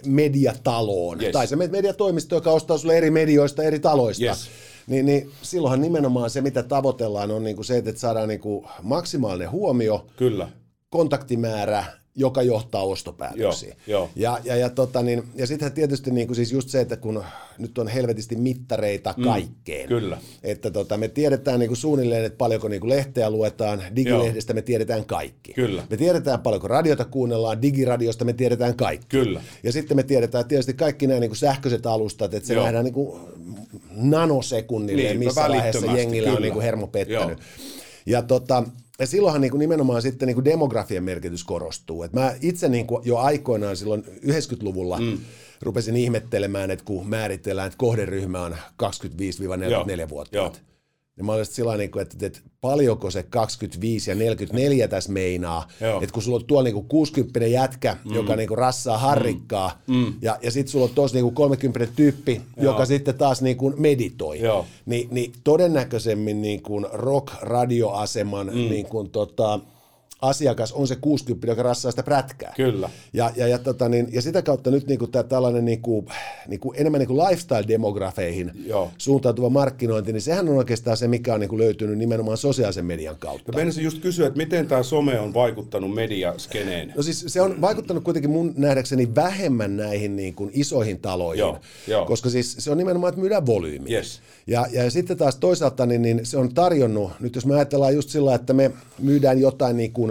mediataloon, yes. tai se mediatoimisto, joka ostaa sulle eri medioista, eri taloista, yes niin, niin silloinhan nimenomaan se, mitä tavoitellaan, on niin kuin se, että saadaan niin kuin maksimaalinen huomio, Kyllä. kontaktimäärä joka johtaa ostopäätöksiin. Joo, joo. Ja, ja, ja, tota, niin, ja sittenhän tietysti niin kuin siis just se, että kun nyt on helvetisti mittareita mm, kaikkeen. Kyllä. Että tota, me tiedetään niin kuin suunnilleen, että paljonko niin kuin lehteä luetaan, digilehdestä joo. me tiedetään kaikki. Kyllä. Me tiedetään paljonko radiota kuunnellaan, digiradiosta me tiedetään kaikki. Kyllä. Ja sitten me tiedetään tietysti kaikki nämä niin kuin sähköiset alustat, että se joo. nähdään niin kuin nanosekunnille, niin, missä vaiheessa jengillä kyllä. on niin kuin hermo pettänyt. Joo. Ja tota, ja silloinhan niin kuin nimenomaan sitten niin kuin demografian merkitys korostuu. Et mä itse niin kuin jo aikoinaan silloin 90-luvulla mm. rupesin ihmettelemään, että kun määritellään, että kohderyhmä on 25-44-vuotiaat, niin mä olisin sillä niin että, että paljonko se 25 ja 44 tässä meinaa. Joo. Että kun sulla on tuolla niin 60 jätkä, mm. joka niin rassaa harrikkaa, mm. mm. ja, ja sitten sulla on tuossa niin 30 tyyppi, Joo. joka sitten taas niin kuin meditoi, Joo. Ni, niin todennäköisemmin niin kuin rock-radioaseman mm. niin kuin tota, asiakas on se 60, joka rassaa sitä prätkää. Kyllä. Ja, ja, ja, tota, niin, ja sitä kautta nyt niin kuin, tämä tällainen niin kuin, niin kuin, enemmän niin kuin lifestyle-demografeihin Joo. suuntautuva markkinointi, niin sehän on oikeastaan se, mikä on niin kuin löytynyt nimenomaan sosiaalisen median kautta. Ja Meinasin just kysyä, että miten tämä some on vaikuttanut mediaskeneen? No siis se on vaikuttanut kuitenkin mun nähdäkseni vähemmän näihin niin kuin isoihin taloihin, Joo, joo. koska siis se on nimenomaan, että myydään volyymiä. Yes. Ja, ja sitten taas toisaalta niin, niin se on tarjonnut, nyt jos me ajatellaan just sillä, että me myydään jotain niin kuin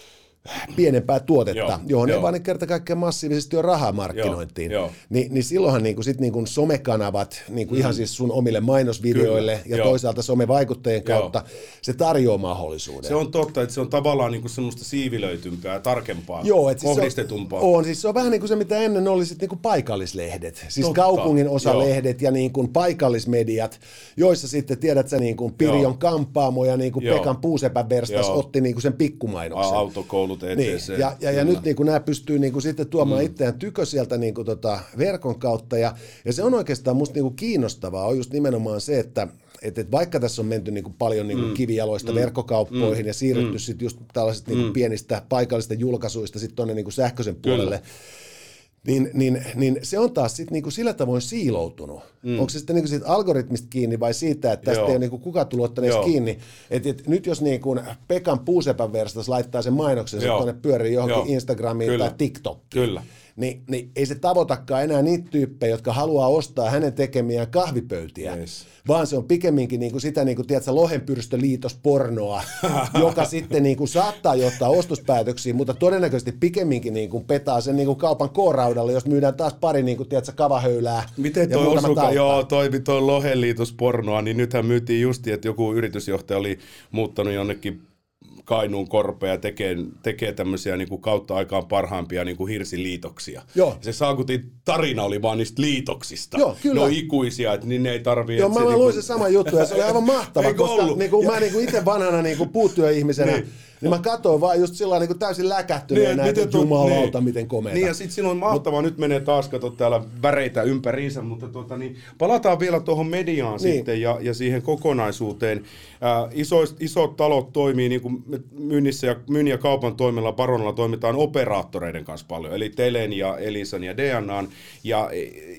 pienempää tuotetta, Joo, johon joo. ei vaan kerta kaikkiaan massiivisesti ole rahaa markkinointiin, Joo, joo. Niin, niin silloinhan niin kuin, sit niin kuin somekanavat, niin kuin ihan siis sun omille mainosvideoille Mm. Kyllä, ja joo. toisaalta somevaikuttajien Joo. kautta, se tarjoaa mahdollisuuden. Se on totta, että se on tavallaan niinku semmoista siivilöitympää, tarkempaa, Joo, et siis kohdistetumpaa. Se on, on, siis se on vähän niin kuin se, mitä ennen oli sit niin kuin paikallislehdet. Siis Totta, kaupungin joo. osalehdet ja niin kuin paikallismediat, joissa sitten, tiedät sä, niin kuin Pirjon Joo. kampaamo ja niin kuin Joo. Pekan puusepäverstas Joo. otti niin kuin sen pikkumainoksen. A- autokoulut Niin, ETC. ja, ja, ja nyt niin kuin nämä pystyy niin kuin sitten tuomaan mm. itseään tykö sieltä niin kuin tota verkon kautta, ja, ja se on oikeastaan musta niin kuin kiinnostavaa, on just nimenomaan se, että et, et vaikka tässä on menty niin kuin paljon niin kuin mm. kivijaloista mm. verkkokauppoihin mm. ja siirrytty mm. sitten just tällaisista niin kuin pienistä paikallisista julkaisuista sitten tuonne niin kuin sähköisen puolelle, niin, niin, niin se on taas sit niinku sillä tavoin siiloutunut. Mm. Onko se sitten niinku siitä algoritmista kiinni vai siitä, että tästä Joo. ei ole niinku kukaan tullut Joo. kiinni. Et, et nyt jos niinku Pekan puusepän verstas laittaa sen mainoksen, se tuonne pyörii johonkin Joo. Instagramiin Kyllä. tai TikTokkiin, Kyllä. Niin, niin ei se tavoitakaan enää niitä tyyppejä, jotka haluaa ostaa hänen tekemiään kahvipöytiä, Yes. vaan se on pikemminkin niinku sitä niinku, tiedätkö, lohenpyrstö-liitospornoa, joka sitten niinku saattaa johtaa ostospäätöksiin, mutta todennäköisesti pikemminkin niinku petaa sen niinku kaupan K-raudalle, jos myydään taas pari niinku, tiedätkö, kavahöylää Miten toi osuka, joo, toimi toi Lohenliitospornoa, niin nythän myytiin justi, että joku yritysjohtaja oli muuttanut jonnekin Kainuun korpea ja tekee, tekee tämmöisiä niin kuin kautta aikaan parhaimpia niin kuin hirsiliitoksia. Joo. Se saakutin tarina oli vaan niistä liitoksista. Joo, kyllä. Ne on ikuisia, että niin ne ei tarvii. Joo, mä, se mä luin sen sama juttu ja se oli aivan mahtava, koska ollut? niinku, Ja- mä niinku itse vanhana niinku Niin. niin. Niin mä katsoin vaan just sillä niinku täysin läkähtyneenä, Niin, niin, että miten tuo- jumalauta, niin. miten komeeta. Niin ja siinä on mahtavaa, nyt menee taas, kato täällä väreitä ympäriinsä, mutta tuota, niin, palataan vielä tuohon mediaan Niin. sitten ja, ja siihen kokonaisuuteen. Ää, isoist, isot talot toimii niin kuin myynnissä ja, myynnin ja kaupan toimilla Baronalla toimitaan operaattoreiden kanssa paljon, eli Telen ja Elisan ja DNAn, ja,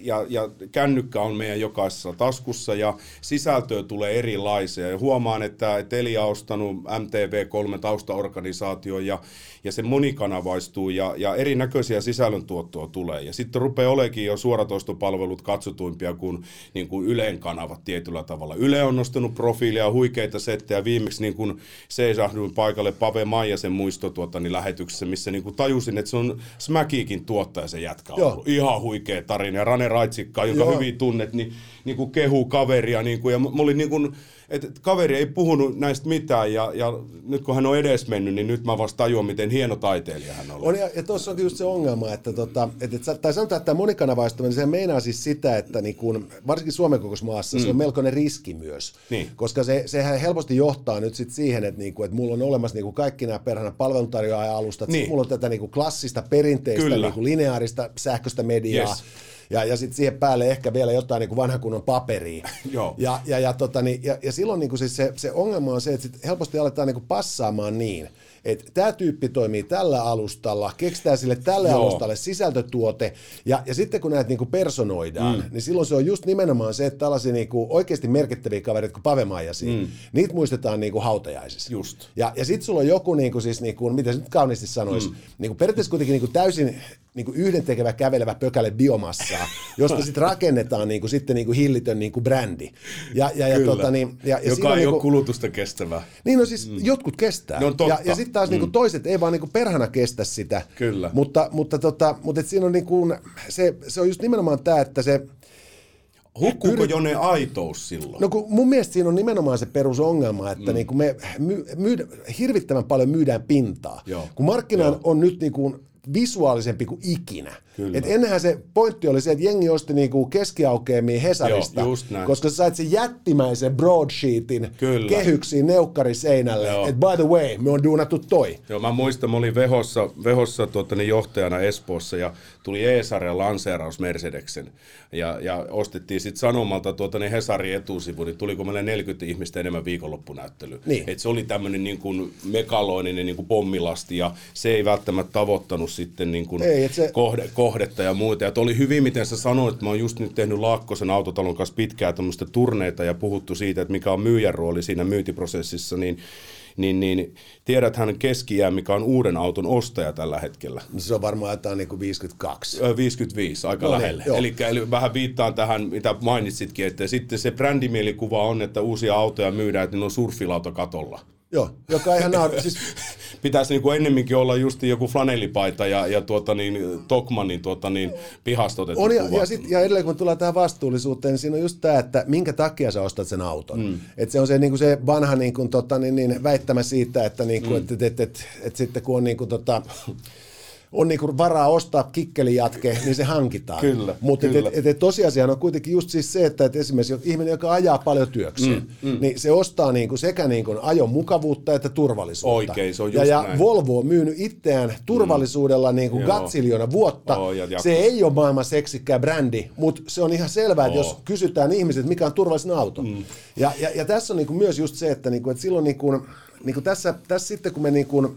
ja, ja kännykkä on meidän jokaisessa taskussa, ja sisältöä tulee erilaisia, ja huomaan, että, että Elia on ostanut MTV3 taustaorganisaatio, ja, ja se monikanavaistuu, ja, ja erinäköisiä sisällöntuottoa tulee, ja sitten rupeaa olekin jo suoratoistopalvelut katsotuimpia kuin, niin kuin Ylen kanavat tietyllä tavalla. Yle on nostanut profiilia, huikeita settejä, viimeksi niin kuin seisahduin paikalle Pave Maijasen muisto tuota, niin lähetyksessä, missä niin kuin tajusin, että se on Smäkiikin tuottaja se jätkä Joo. ollut. Ihan huikea tarina. Ja Rane Raitsikka, joka Joo. hyvin tunnet, niin, niin kuin kehuu kaveria. Niin kuin, ja mä olin niin kuin, että kaveri ei puhunut näistä mitään ja, ja nyt kun hän on edes mennyt, niin nyt mä vasta tajuan, miten hieno taiteilija hän on. On, ja, ja tuossa onkin just se ongelma, että, tota, että, että tai sanotaan, että tämä monikanavaistuminen, se meinaa siis sitä, että niin kun, varsinkin Suomen kokoisessa maassa mm. se on melkoinen riski myös. Niin. Koska se, sehän helposti johtaa nyt sit siihen, että, niin kuin, että mulla on olemassa niin kaikki nämä perhana palveluntarjoaja-alustat, Niin. niin. mulla on tätä niin klassista, perinteistä, Kyllä. niin lineaarista sähköistä mediaa, Yes. Ja, ja sitten siihen päälle ehkä vielä jotain niin kuin vanhan kunnon paperia. Joo. Ja, ja, ja, tota, niin, ja, ja silloin niin kuin siis se, se ongelma on se, että sit helposti aletaan niin kuin passaamaan niin, että tämä tyyppi toimii tällä alustalla, keksitään sille tälle Joo. alustalle sisältötuote, ja, ja sitten kun näitä niin kuin personoidaan, mm. niin silloin se on just nimenomaan se, että tällaisia niin kuin oikeasti merkittäviä kavereita kuin Pave Maijasi, mm. niitä muistetaan niin kuin hautajaisissa. Just. Ja, ja sitten sulla on joku, niin kuin, siis, niin kuin, miten se nyt kauniisti sanoisi, mm. niin kuin periaatteessa kuitenkin niin kuin täysin niin kuin yhdentekevä kävelevä pökäle biomassaa, josta sitten rakennetaan niin kuin, sitten niin kuin hillitön niin kuin brändi. Ja, ja, ja, tota, niin, ja, ja Joka ei niin ole kuin, kulutusta kestävää. niin no siis mm. jotkut kestää. No totta. Ja, ja sitten taas mm. niinku toiset ei vaan niinku perhana kestä sitä. Kyllä. Mutta, mutta, tota, mutta et siinä on niinku, se, se on just nimenomaan tämä, että se, Hukkuuko Jone aitous silloin? no kun mun mielestä siinä on nimenomaan se perusongelma, että mm. niinku me my, myydä, hirvittävän paljon myydään pintaa. Joo. Kun markkina Joo. on nyt niinku visuaalisempi kuin ikinä. Et ennenhän se pointti oli se, että jengi osti niinku keskiaukeamia Hesarista, Joo, koska sä sait sen jättimäisen broadsheetin Kyllä. kehyksiin neukkariseinälle, että by the way, me on duunattu toi. Joo, mä muistan, mä olin Vehossa, Vehossa tuota, niin johtajana Espoossa ja tuli Esaren lanseeraus Mercedeksen. Ja, ja ostettiin sitten Sanomalta tuota, niin Hesarin etusivu, niin tuliko meille 40 ihmistä enemmän viikonloppunäyttelyyn. Niin. Et se oli tämmöinen niin kuin megaloininen niin kuin pommilasti ja se ei välttämättä tavoittanut sitten niin kuin Ei, se- kohde, kohdetta ja muuta. Ja oli hyvin, miten sä sanoit, että mä oon just nyt tehnyt Laakkosen autotalon kanssa pitkää tämmöistä turneita ja puhuttu siitä, että mikä on myyjän rooli siinä myyntiprosessissa, niin niin, niin tiedäthän keskiää, mikä on uuden auton ostaja tällä hetkellä. Se on varmaan jotain niinku 52. Ö, 55, aika No no niin, lähelle. joo. Eli, eli vähän viittaan tähän, mitä mainitsitkin, että sitten se brändimielikuva on, että uusia autoja myydään, että ne on surfilauta katolla. Joo, joka ihan naur... siis, Pitäisi niin kuin ennemminkin olla just joku flanellipaita ja, ja tuota niin, Tokmanin tuota niin, pihasta otettu on ja, kuva. ja, sit, ja edelleen kun tullaan tähän vastuullisuuteen, niin siinä on just tämä, että minkä takia sä ostat sen auton. Mm. Et se on se, niin se vanha niin kuin, tota, niin, niin, väittämä siitä, että, niin kuin, mm. et, et, et, et, et, sitten kun on niin kuin, tota, on niinku varaa ostaa kikkelijatke, niin se hankitaan. Kyllä, Mutta kyllä. et, et, et tosiasia on kuitenkin just siis se, että et esimerkiksi ihminen, joka ajaa paljon työkseen, mm, mm. niin se ostaa niinku sekä niinku ajon mukavuutta että turvallisuutta. Oikein, se on ja, just ja näin. Volvo on myynyt itseään turvallisuudella niinku Joo. gatsiljona vuotta. Oo, ja se ei ole maailman seksikkää brändi, mutta se on ihan selvää, että Oo. jos kysytään ihmiset, mikä on turvallisin auto. Mm. Ja, ja, ja tässä on niinku myös just se, että, niinku, että silloin niinku, niinku tässä, tässä sitten, kun me niinku,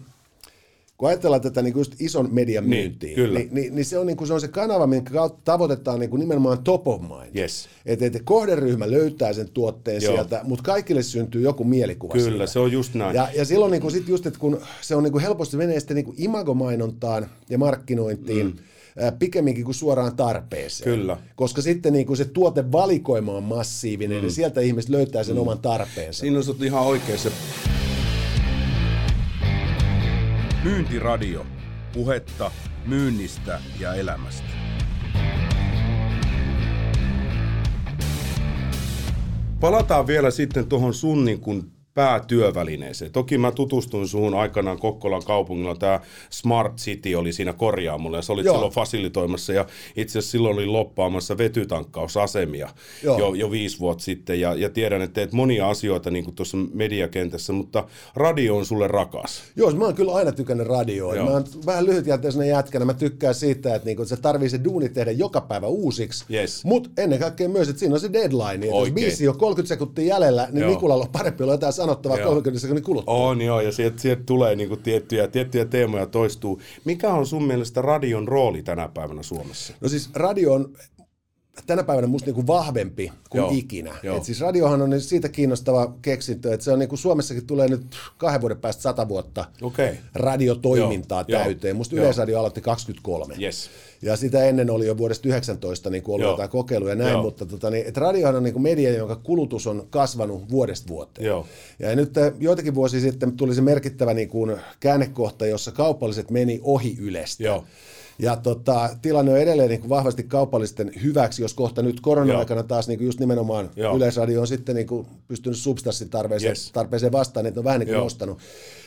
kun ajatellaan tätä niin just ison median Niin, myyntiä, kyllä. niin, niin, niin se, on, niin kuin, se on se kanava, minkä kautta tavoitetaan niin kuin nimenomaan top of mind. Yes. Että et kohderyhmä löytää sen tuotteen Joo. sieltä, mutta kaikille syntyy joku mielikuva Kyllä, siitä. se on just näin. Ja, ja silloin niin kuin sit just, että kun se on niin kuin helposti menee sitten niin kuin imagomainontaan ja markkinointiin, mm. pikemminkin kuin suoraan tarpeeseen. Kyllä. Koska sitten niin kuin se tuotevalikoima on massiivinen, mm. niin sieltä ihmiset löytää sen mm. oman tarpeensa. Siinä on ihan oikeassa. Myyntiradio. Puhetta myynnistä ja elämästä. Palataan vielä sitten tuohon sun niin kun päätyövälineeseen. Toki mä tutustuin suhun aikanaan Kokkolan kaupungilla. Tämä Smart City oli siinä korjaamolla ja sä olit Joo. silloin fasilitoimassa ja itse asiassa silloin oli loppaamassa vetytankkausasemia Joo. jo, jo viisi vuotta sitten ja, ja tiedän, että teet monia asioita niin kuin tuossa mediakentässä, mutta radio on sulle rakas. Joo, mä oon kyllä aina tykännyt radioa. Joo. Mä oon vähän lyhytjänteisena jätkänä. Mä tykkään siitä, että, niinku, se tarvii se duuni tehdä joka päivä uusiksi. Yes. Mutta ennen kaikkea myös, että siinä on se deadline. Että jos biisi on 30 sekuntia jäljellä, niin Joo. Nikulalla on parempi olla jotain sanottavaa Joo. 30 sekunnin kuluttua. On joo, ja sieltä, sieltä tulee niin kuin tiettyjä, tiettyjä teemoja toistuu. Mikä on sun mielestä radion rooli tänä päivänä Suomessa? No siis radio on tänä päivänä musta niinku vahvempi kuin Joo, ikinä. joo. Et siis radiohan on siitä kiinnostava keksintö, että se on niinku Suomessakin tulee nyt kahden vuoden päästä sata vuotta Okei. radiotoimintaa Joo, täyteen. Musta joo. Yleisradio aloitti 23. Yes. Ja sitä ennen oli jo vuodesta 19 niin ollut Joo. jotain kokeiluja ja näin, Joo. mutta tota, niin, et radiohan on niin media, jonka kulutus on kasvanut vuodesta vuoteen. Joo. Ja nyt äh, joitakin vuosia sitten tuli se merkittävä niin kuin käännekohta, jossa kaupalliset meni ohi Ylestä. Joo. Ja tota, tilanne on edelleen niin kuin vahvasti kaupallisten hyväksi, jos kohta nyt korona-aikana taas niin kuin just nimenomaan Joo. Yleisradio on sitten niin kuin pystynyt substanssitarpeeseen Yes. tarpeeseen vastaan, niin että on vähän niin kuin Joo. nostanut.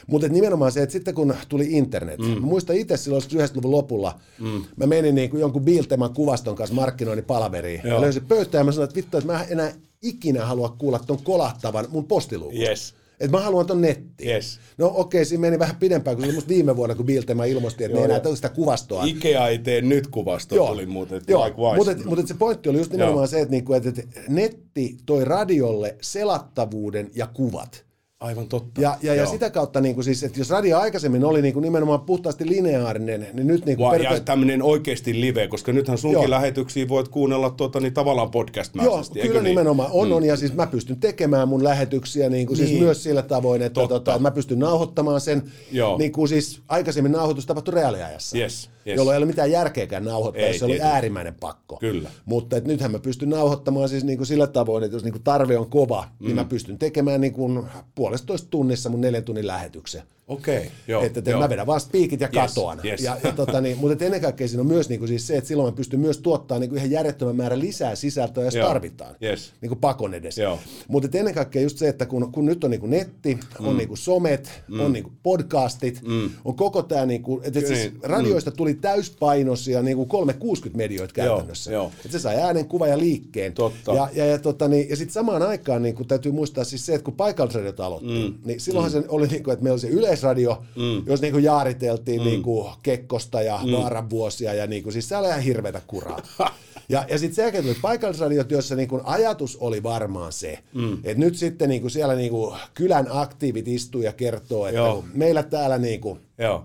Mutta nimenomaan se, että sitten kun tuli internet, mm. mä muistan itse silloin 90-luvun lopulla, mm. mä menin niin kuin jonkun Bilteman kuvaston kanssa markkinoinnin palaveriin. Joo. Ja löysin pöytään ja mä sanoin, että vittu, että mä en enää ikinä halua kuulla ton kolahtavan mun postiluukun. Yes. Että mä haluan ton nettiin. Yes. No okei, siinä meni vähän pidempään, kun se oli viime vuonna, kun Bilteman ilmoisti, että Joo, ne enää joo. tee sitä kuvastoa. Ikea ei tee nyt kuvastoa, tuli muuten. Joo, likewise. mutta, et- et se pointti oli just nimenomaan Joo. se, että, niinku, että, että netti toi radiolle selattavuuden ja kuvat. Aivan totta. Ja, ja, ja Joo. sitä kautta, niin kuin siis, että jos radio aikaisemmin oli niin kuin nimenomaan puhtaasti lineaarinen, niin nyt niin kuin Va- ja tämmöinen oikeasti live, koska nythän sunkin Joo. lähetyksiä voit kuunnella tuota, niin tavallaan Joo, podcast-mäisesti, kyllä nimenomaan on, on, ja siis mä pystyn tekemään mun lähetyksiä niin kuin siis Niin. myös sillä tavoin, että, tota, että mä pystyn nauhoittamaan sen, Joo. niin kuin siis aikaisemmin nauhoitus tapahtui reaaliajassa, Yes, yes. jolloin ei ole mitään järkeäkään nauhoittaa, Ei, jos se oli tietysti. äärimmäinen pakko. Kyllä. Mutta et nythän mä pystyn nauhoittamaan siis niin kuin sillä tavoin, että jos niin kuin tarve on kova, mm. niin mä pystyn tekemään niin kuin puolestoista tunnissa mun neljän tunnin lähetyksen. Okei, joo. Että, että joo. mä vedän vaan spiikit ja Yes, katoan. yes. Ja, ja tota, niin, mutta ennen kaikkea siinä on myös niin kuin siis se, että silloin mä pystyn myös tuottamaan niin kuin ihan järjettömän määrän lisää sisältöä, jos Joo. tarvitaan. Yes. Niin kuin pakon edessä. Joo. Mutta ennen kaikkea just se, että kun, kun nyt on niin kuin netti, mm. on niin kuin somet, mm. on niin kuin podcastit, mm. on koko tämä, niin kuin, että Kyllä siis niin, radioista tuli täyspainoisia niin kuin 360-medioita käytännössä. joo. Että se sai äänen, kuva ja liikkeen. Totta. Ja, ja, ja, tota, niin, ja sitten samaan aikaan niin kuin täytyy muistaa siis se, että kun paikallisradiot aloitti, mm. niin silloinhan mm. se oli, niin kuin, että meillä oli se yleisradio, mm. jos niin kuin jaariteltiin mm. niin kuin Kekkosta ja mm. Vaaran vuosia, ja niin kuin, siis se oli ihan hirveätä kuraa. Ja, ja sitten sen jälkeen tuli paikallisradiot, joissa niin kuin ajatus oli varmaan se, mm. että nyt sitten niin kuin siellä niin kuin kylän aktiivit istuu ja kertoo, että Joo. meillä täällä niin kuin Joo.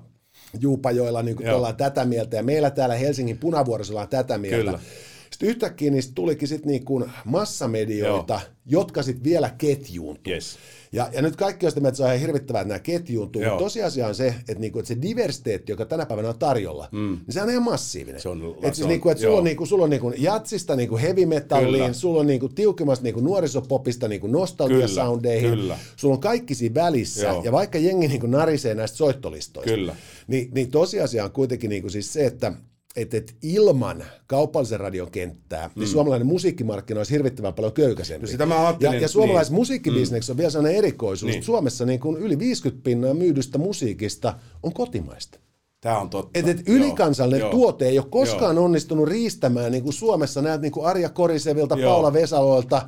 Juupajoilla niin kuin ollaan tätä mieltä ja meillä täällä Helsingin punavuorossa ollaan tätä mieltä. Kyllä. Sitten yhtäkkiä niistä tulikin sitten niin kuin massamedioita, jotka sitten vielä ketjuuntui. Yes. Ja, ja nyt kaikki on sitä että se on ihan hirvittävää, että nämä ketjuuntuu, Joo. mutta tosiasia on se, että, niinku, että se diversiteetti, joka tänä päivänä on tarjolla, mm. niin se on ihan massiivinen. Se on- et siis on- niinku, että sulla joo. on, niinku, sulla on niinku jatsista niinku heavy metalliin, Kyllä. sulla on niinku tiukemmasta niinku nuorisopopista niinku nostalgiasoundeihin, Kyllä. sulla on kaikki siinä välissä, Joo. ja vaikka jengi niinku narisee näistä soittolistoista, Kyllä. niin, niin tosiasia on kuitenkin niinku siis se, että et, et ilman kaupallisen radion kenttää, niin suomalainen musiikkimarkkina olisi hirvittävän paljon köykäisempi. No sitä mä ja, ja suomalais niin. musiikkibisneksessä on vielä sellainen erikoisuus, Niin. että Suomessa niin kuin yli 50 pinnaa myydystä musiikista on kotimaista. Tämä on totta. Et, et ylikansallinen Joo. tuote ei ole koskaan Joo. onnistunut riistämään niin kuin Suomessa näitä niin kuin Arja Korisevilta, Joo. Paula Vesaloilta,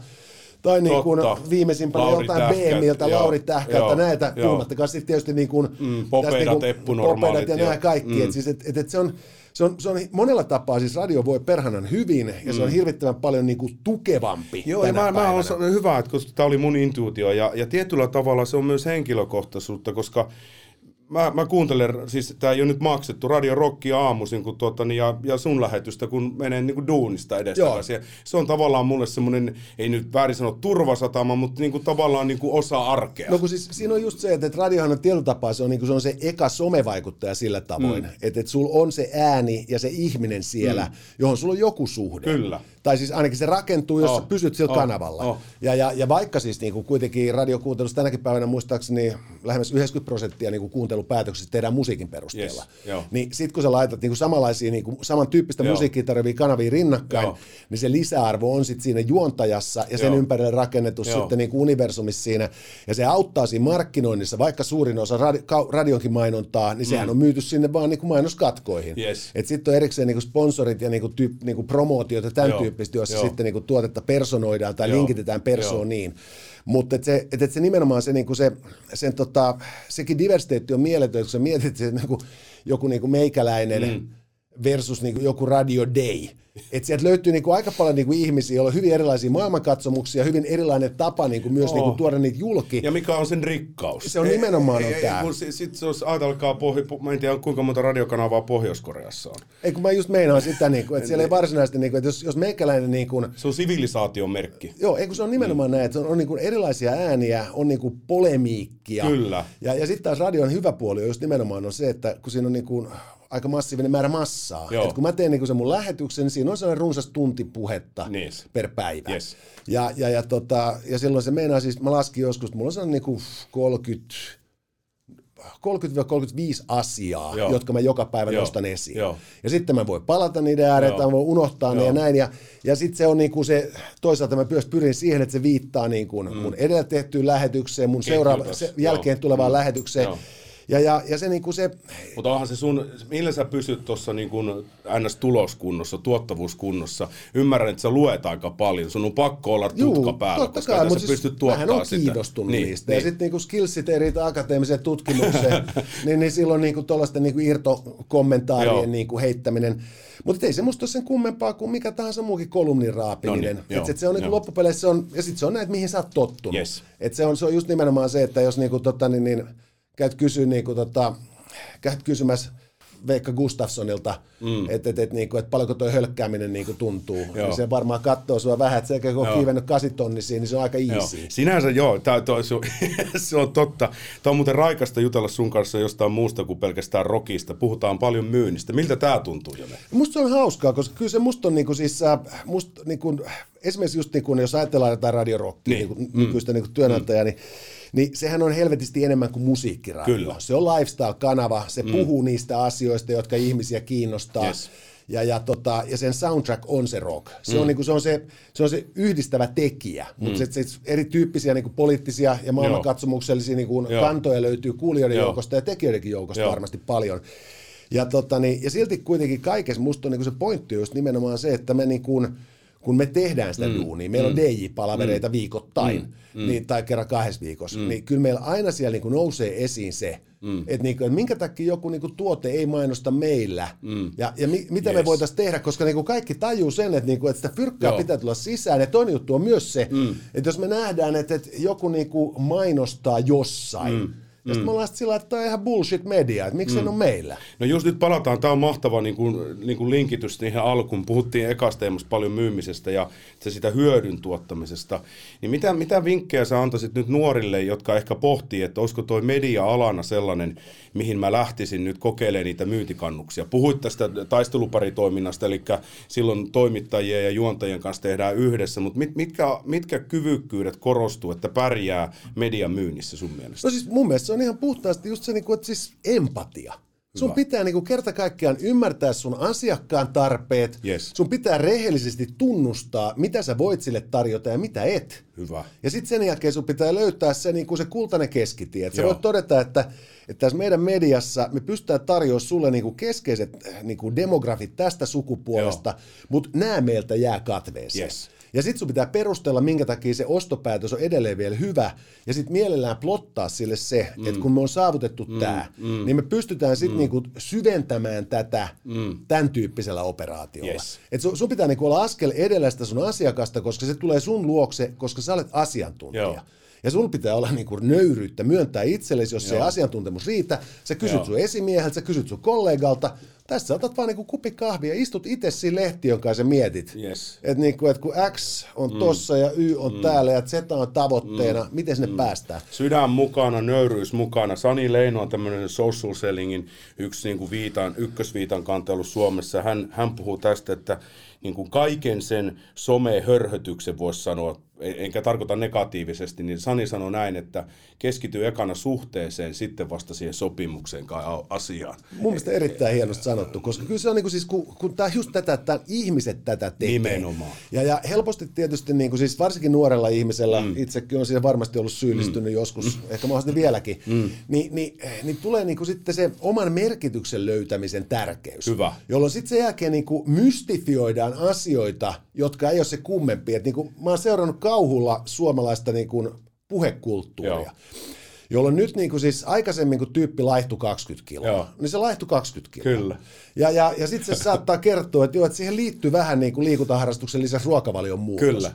tai niin kuin viimeisimpänä Lauri joltain BMiltä, Lauri Tähkältä, joo, näitä, joo. puhumattakaan sitten tietysti niin kuin, Mm, Popeidat, eppunormaalit, Popeidat ja nämä kaikki, Mm. et siis, et, et, et se on, se on, se on monella tapaa, siis radio voi perhanan hyvin, ja se on hirvittävän paljon niin kuin tukevampi Mm. Joo, ja tänä mä, mä päivänä. on hyvä, että koska tämä oli mun intuitio, ja, ja tietyllä tavalla se on myös henkilökohtaisuutta, koska mä, mä kuuntelen, siis tämä ei ole nyt maksettu, Radio Rocki aamuisin kun tuota, niin, ja, ja sun lähetystä, kun menen niin kuin duunista. Joo. Se on tavallaan mulle semmoinen, ei nyt väärin sanoa turvasatama, mutta niin kuin tavallaan niin kuin osa arkea. No kun siis siinä on just se, että, että radiohan on tietyllä tapaa, se on, niin kuin, se on se eka somevaikuttaja sillä tavoin, mm. että, että sulla on se ääni ja se ihminen siellä, mm. johon sulla on joku suhde. Kyllä. Tai siis ainakin se rakentuu, jos Oh, sä pysyt sillä oh, kanavalla. oh. Ja, ja, ja vaikka siis niin kuin kuitenkin radiokuuntelussa tänäkin päivänä muistaakseni lähemmäs 90 prosenttia niin kuin kuuntelupäätöksistä tehdään musiikin perusteella. Yes, joo. niin sit kun sä laitat niin kuin samanlaisia, niin kuin samantyyppistä Joo. musiikkia tarvii kanavia rinnakkain, Joo. niin se lisäarvo on sitten siinä juontajassa ja sen Joo. ympärille rakennetus Joo. sitten niin kuin universumissa siinä. Ja se auttaa siinä markkinoinnissa, vaikka suurin osa radi- ka- radionkin mainontaa, niin sehän on myyty sinne vaan niin kuin mainoskatkoihin. Mm. Yes. Et sitten on erikseen niin kuin sponsorit ja niin kuin tyyp, niin kuin promootiot ja tämän Joo. Tyyppistä, joissa Joo. sitten niin kuin tuotetta personoidaan tai Joo. linkitetään persoon niin. Mutta et se, et, et se nimenomaan se, niinku se, sen tota, sekin diversiteetti on mieletön, kun sä mietit, että se, niinku, joku niinku meikäläinen mm. Versus niinku joku Radio Day. Että sieltä löytyy niinku aika paljon niinku ihmisiä, joilla on hyvin erilaisia maailmankatsomuksia, hyvin erilainen tapa niinku myös Oo. niinku tuoda niitä julki. Ja mikä on sen rikkaus? Se on nimenomaan on tää. Sitten se olisi, ajatelkaa, pohj- mä en tiedä kuinka monta radiokanavaa Pohjois-Koreassa on. Ei kun mä just meinaan sitä, niinku, että siellä ei varsinaisesti, niinku, että jos, jos meikäläinen niinku, Se on sivilisaation merkki. Joo, eikö se on nimenomaan näin, että on, on niin erilaisia ääniä, on niin polemiikkia. Kyllä. Ja, ja sitten taas radion hyvä puoli on just nimenomaan on se, että kun siinä on niin kuin aika massiivinen määrä massaa. Joo. Et kun mä teen niin sen mun lähetyksen, niin siinä on sellainen runsas tunti puhetta Yes. per päivä. Yes. Ja, ja, ja, tota, ja silloin se meinaa siis, mä laskin joskus, että mulla on sellainen niin kuin 30 30-35 asiaa, Joo. jotka mä joka päivä Joo. nostan esiin. Joo. Ja sitten mä voin palata niiden ääreen, Joo. tai mä voin unohtaa ne Joo. ja näin. Ja, ja sitten se on niin kuin se, toisaalta mä myös pyrin siihen, että se viittaa niin kuin mm. mun edellä tehtyyn lähetykseen, mun seuraava, se, Joo. jälkeen tulevaan Mm. lähetykseen. Joo. Ja, ja, ja se, niin kuin se, Mutta onhan se sun, millä sä pysyt tuossa niin kuin NS-tuloskunnossa, tuottavuuskunnossa? Ymmärrän, että sä luet aika paljon. Sun on pakko olla tutka päällä, totta koska kai, mutta sä siis pystyt tuottaa on sitä. kiinnostunut niin, niistä. Niin. Ja Niin. sitten niinku skillsit eri akateemiseen tutkimukseen, niin, niin silloin niinku tuollaisten niinku irtokommentaarien Joo. niinku heittäminen. Mutta ei se musta ole sen kummempaa kuin mikä tahansa muukin kolumnin raapiminen. No niin, et, et se on niinku joo. loppupeleissä, se on, ja sitten se on näitä, mihin sä oot tottunut. Yes. Et se, on, se on just nimenomaan se, että jos niinku, tota, niin, niin, käyt kysyä niinku, tota, käyt kysymässä Veikka Gustafssonilta, mm. että et, et, niinku, et paljonko toi hölkkääminen niinku tuntuu. Joo. Niin se varmaan katsoo sua vähän, että se kun on Joo. kiivennyt kasitonnisiin, niin se on aika Joo. easy. Sinänsä joo, tää, toi, se, on, se on totta. Tämä on muuten raikasta jutella sun kanssa jostain muusta kuin pelkästään rockista. Puhutaan paljon myynnistä. Miltä tämä tuntuu, Jone? Musta se on hauskaa, koska kyllä se musta on niinku siis, äh, musta niinku, esimerkiksi just niinku, jos ajatellaan jotain radiorockia, Niin. niin. niinku, nykyistä niinku työnantajaa, niin niin sehän on helvetisti enemmän kuin musiikkiradio. Kyllä. Se on lifestyle-kanava, se mm. puhuu niistä asioista, jotka ihmisiä kiinnostaa. Yes. Ja, ja, tota, ja sen soundtrack on se rock. Se, mm. on, niinku, se, on, se, se on se yhdistävä tekijä, mm. mutta se, se, erityyppisiä niinku, poliittisia ja maailmankatsomuksellisia niinku, kantoja löytyy kuulijoiden Joo. joukosta ja tekijöidenkin joukosta Joo. varmasti paljon. Ja, tota, niin, ja silti kuitenkin kaikessa musta on niin se pointti just nimenomaan se, että me niin kuin, kun me tehdään sitä mm. duunia, meillä mm. on DJ-palavereita mm. viikoittain, mm. Niin, tai kerran kahdessa viikossa, mm. niin kyllä meillä aina siellä niin kuin nousee esiin se, mm. että, niin kuin, että minkä takia joku niin kuin tuote ei mainosta meillä, mm. ja, ja mi, mitä yes. me voitaisiin tehdä, koska niin kuin kaikki tajuu sen, että, niin kuin, että sitä fyrkkaa Joo. pitää tulla sisään, ja toinen juttu on myös se, mm. että jos me nähdään, että, että joku niin kuin mainostaa jossain, mm ja sitten mm. me ollaan sillä että tämä on ihan bullshit media, että miksi mm. se on meillä? No just nyt palataan, tämä on mahtava niin kuin, niin kuin linkitys siihen alkuun. Puhuttiin ekasta paljon myymisestä ja sitä hyödyn tuottamisesta. Niin mitä, mitä vinkkejä sä antaisit nyt nuorille, jotka ehkä pohtii, että olisiko toi media-alana sellainen, mihin mä lähtisin nyt kokeilemaan niitä myyntikannuksia. Puhuit tästä taisteluparitoiminnasta, eli silloin toimittajien ja juontajien kanssa tehdään yhdessä, mutta mit, mitkä, mitkä kyvykkyydet korostuu, että pärjää median myynnissä sun mielestä? No siis mun mielestä se on ihan puhtaasti just se, niin kuin, että siis empatia. Sun Hyvä. pitää niinku kerta kaikkiaan ymmärtää sun asiakkaan tarpeet. Yes. Sun pitää rehellisesti tunnustaa, mitä sä voit sille tarjota ja mitä et. Hyvä. Ja sitten sen jälkeen sun pitää löytää se, niinku se kultainen keskitie. Et sä voit todeta, että, että tässä meidän mediassa me pystytään tarjoamaan sulle niinku keskeiset niinku demografit tästä sukupuolesta, mutta nämä meiltä jää katveeseen. Yes. Ja sitten sun pitää perustella, minkä takia se ostopäätös on edelleen vielä hyvä, ja sitten mielellään plottaa sille se, mm. että kun me on saavutettu mm. tämä, mm. niin me pystytään sitten mm. niinku syventämään tätä mm. tämän tyyppisellä operaatiolla. Yes. Et sun, sun pitää niinku olla askel edellä sitä sun asiakasta, koska se tulee sun luokse, koska sä olet asiantuntija. Joo. Ja sun pitää olla niinku nöyryyttä myöntää itsellesi, jos Joo. se asiantuntemus riitä. Sä kysyt Joo. sun esimieheltä, sä kysyt sun kollegalta, tässä otat vaan niinku kupi kahvia, istut itse siinä lehtiön kanssa ja mietit. Yes. Että niinku, et kun X on mm. tossa ja Y on mm. täällä ja Z on tavoitteena, mm. miten sinne mm. päästään? Sydän mukana, nöyryys mukana. Sani Leino on tämmöinen social sellingin yksi niinku viitan, ykkösviitan kantelu Suomessa. Hän, hän puhuu tästä, että niin kuin kaiken sen some-hörhötyksen voisi sanoa, enkä tarkoita negatiivisesti, niin Sani sanoi näin, että keskityy ekana suhteeseen, sitten vasta siihen sopimukseen kai asiaan. Mun mielestä erittäin hienosti sanottu, koska kyllä se on niin kuin siis, kun, kun tämä just tätä, että ihmiset tätä tekee. Nimenomaan. Ja, ja helposti tietysti, niin kuin siis varsinkin nuorella ihmisellä, mm. itsekin on siihen varmasti ollut syyllistynyt mm. joskus, mm. ehkä mahdollisesti vieläkin, mm. niin, niin, niin tulee niin kuin sitten se oman merkityksen löytämisen tärkeys. Hyvä. Jolloin sitten sen jälkeen niin kuin mystifioidaan asioita, jotka ei ole se kummempi. Et niin kuin, mä oon seurannut kauhulla suomalaista niin kuin puhekulttuuria. Joo jolloin nyt niin kuin siis aikaisemmin kun tyyppi laihtui 20 kiloa, Joo. niin se laihtui 20 kiloa. Kyllä. Ja, ja, ja sitten se saattaa kertoa, että, jo, että siihen liittyy vähän niin kuin liikuntaharrastuksen lisäksi ruokavalion muutos. Kyllä.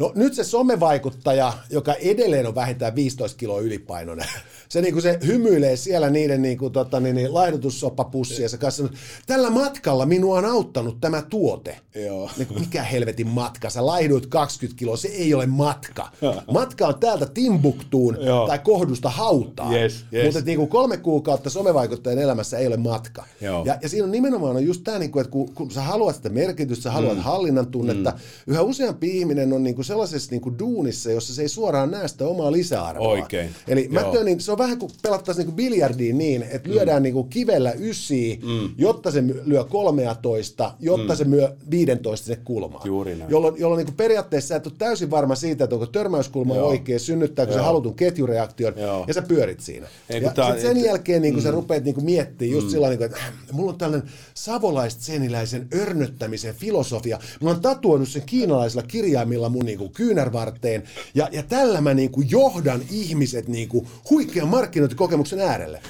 No nyt se somevaikuttaja, joka edelleen on vähintään 15 kiloa ylipainoinen, se, niin kuin se hymyilee siellä niiden niin kuin, tota, niin, niin, laihdutussoppapussiensa kanssa. Tällä matkalla minua on auttanut tämä tuote. Joo. Niin kuin, mikä helvetin matka? Sä laihduit 20 kiloa, se ei ole matka. Matka on täältä Timbuktuun Joo. tai kohdusta hautaan. Yes, yes. Mutta niin kuin kolme kuukautta somevaikuttajan elämässä ei ole matka. Ja, ja siinä on nimenomaan on just tämä, niin kuin, että kun, kun sä haluat sitä merkitystä, sä haluat mm. hallinnan tunnetta, mm. yhä useampi ihminen on niin kuin sellaisessa niin kuin duunissa, jossa se ei suoraan näe sitä omaa lisäarvoa. Oikein. Eli mä työn, niin se on vähän kuin pelattaisiin niin biljardiin niin, että mm. lyödään niin kuin kivellä ysiä, mm. jotta se lyö 13, jotta mm. se myö 15 se kulmaa. Juuri näin. Jolloin, jolloin niin kuin periaatteessa sä et ole täysin varma siitä, että onko törmäyskulma Joo. oikein, synnyttääkö Joo. se halutun ketjureaktion, Joo. ja sä pyörit siinä. Ei, ja tää, sen et, jälkeen niin kuin mm. sä rupeat niin kuin miettimään just mm. sillä niin kuin, että äh, mulla on tällainen savolaist-seniläisen örnöttämisen filosofia. Mä oon tatuoinut sen kiinalaisilla kirjaimilla mun niin kuin kyynärvarteen, ja, ja tällä mä niin kuin johdan ihmiset niin kuin huikean markkinointikokemuksen äärelle.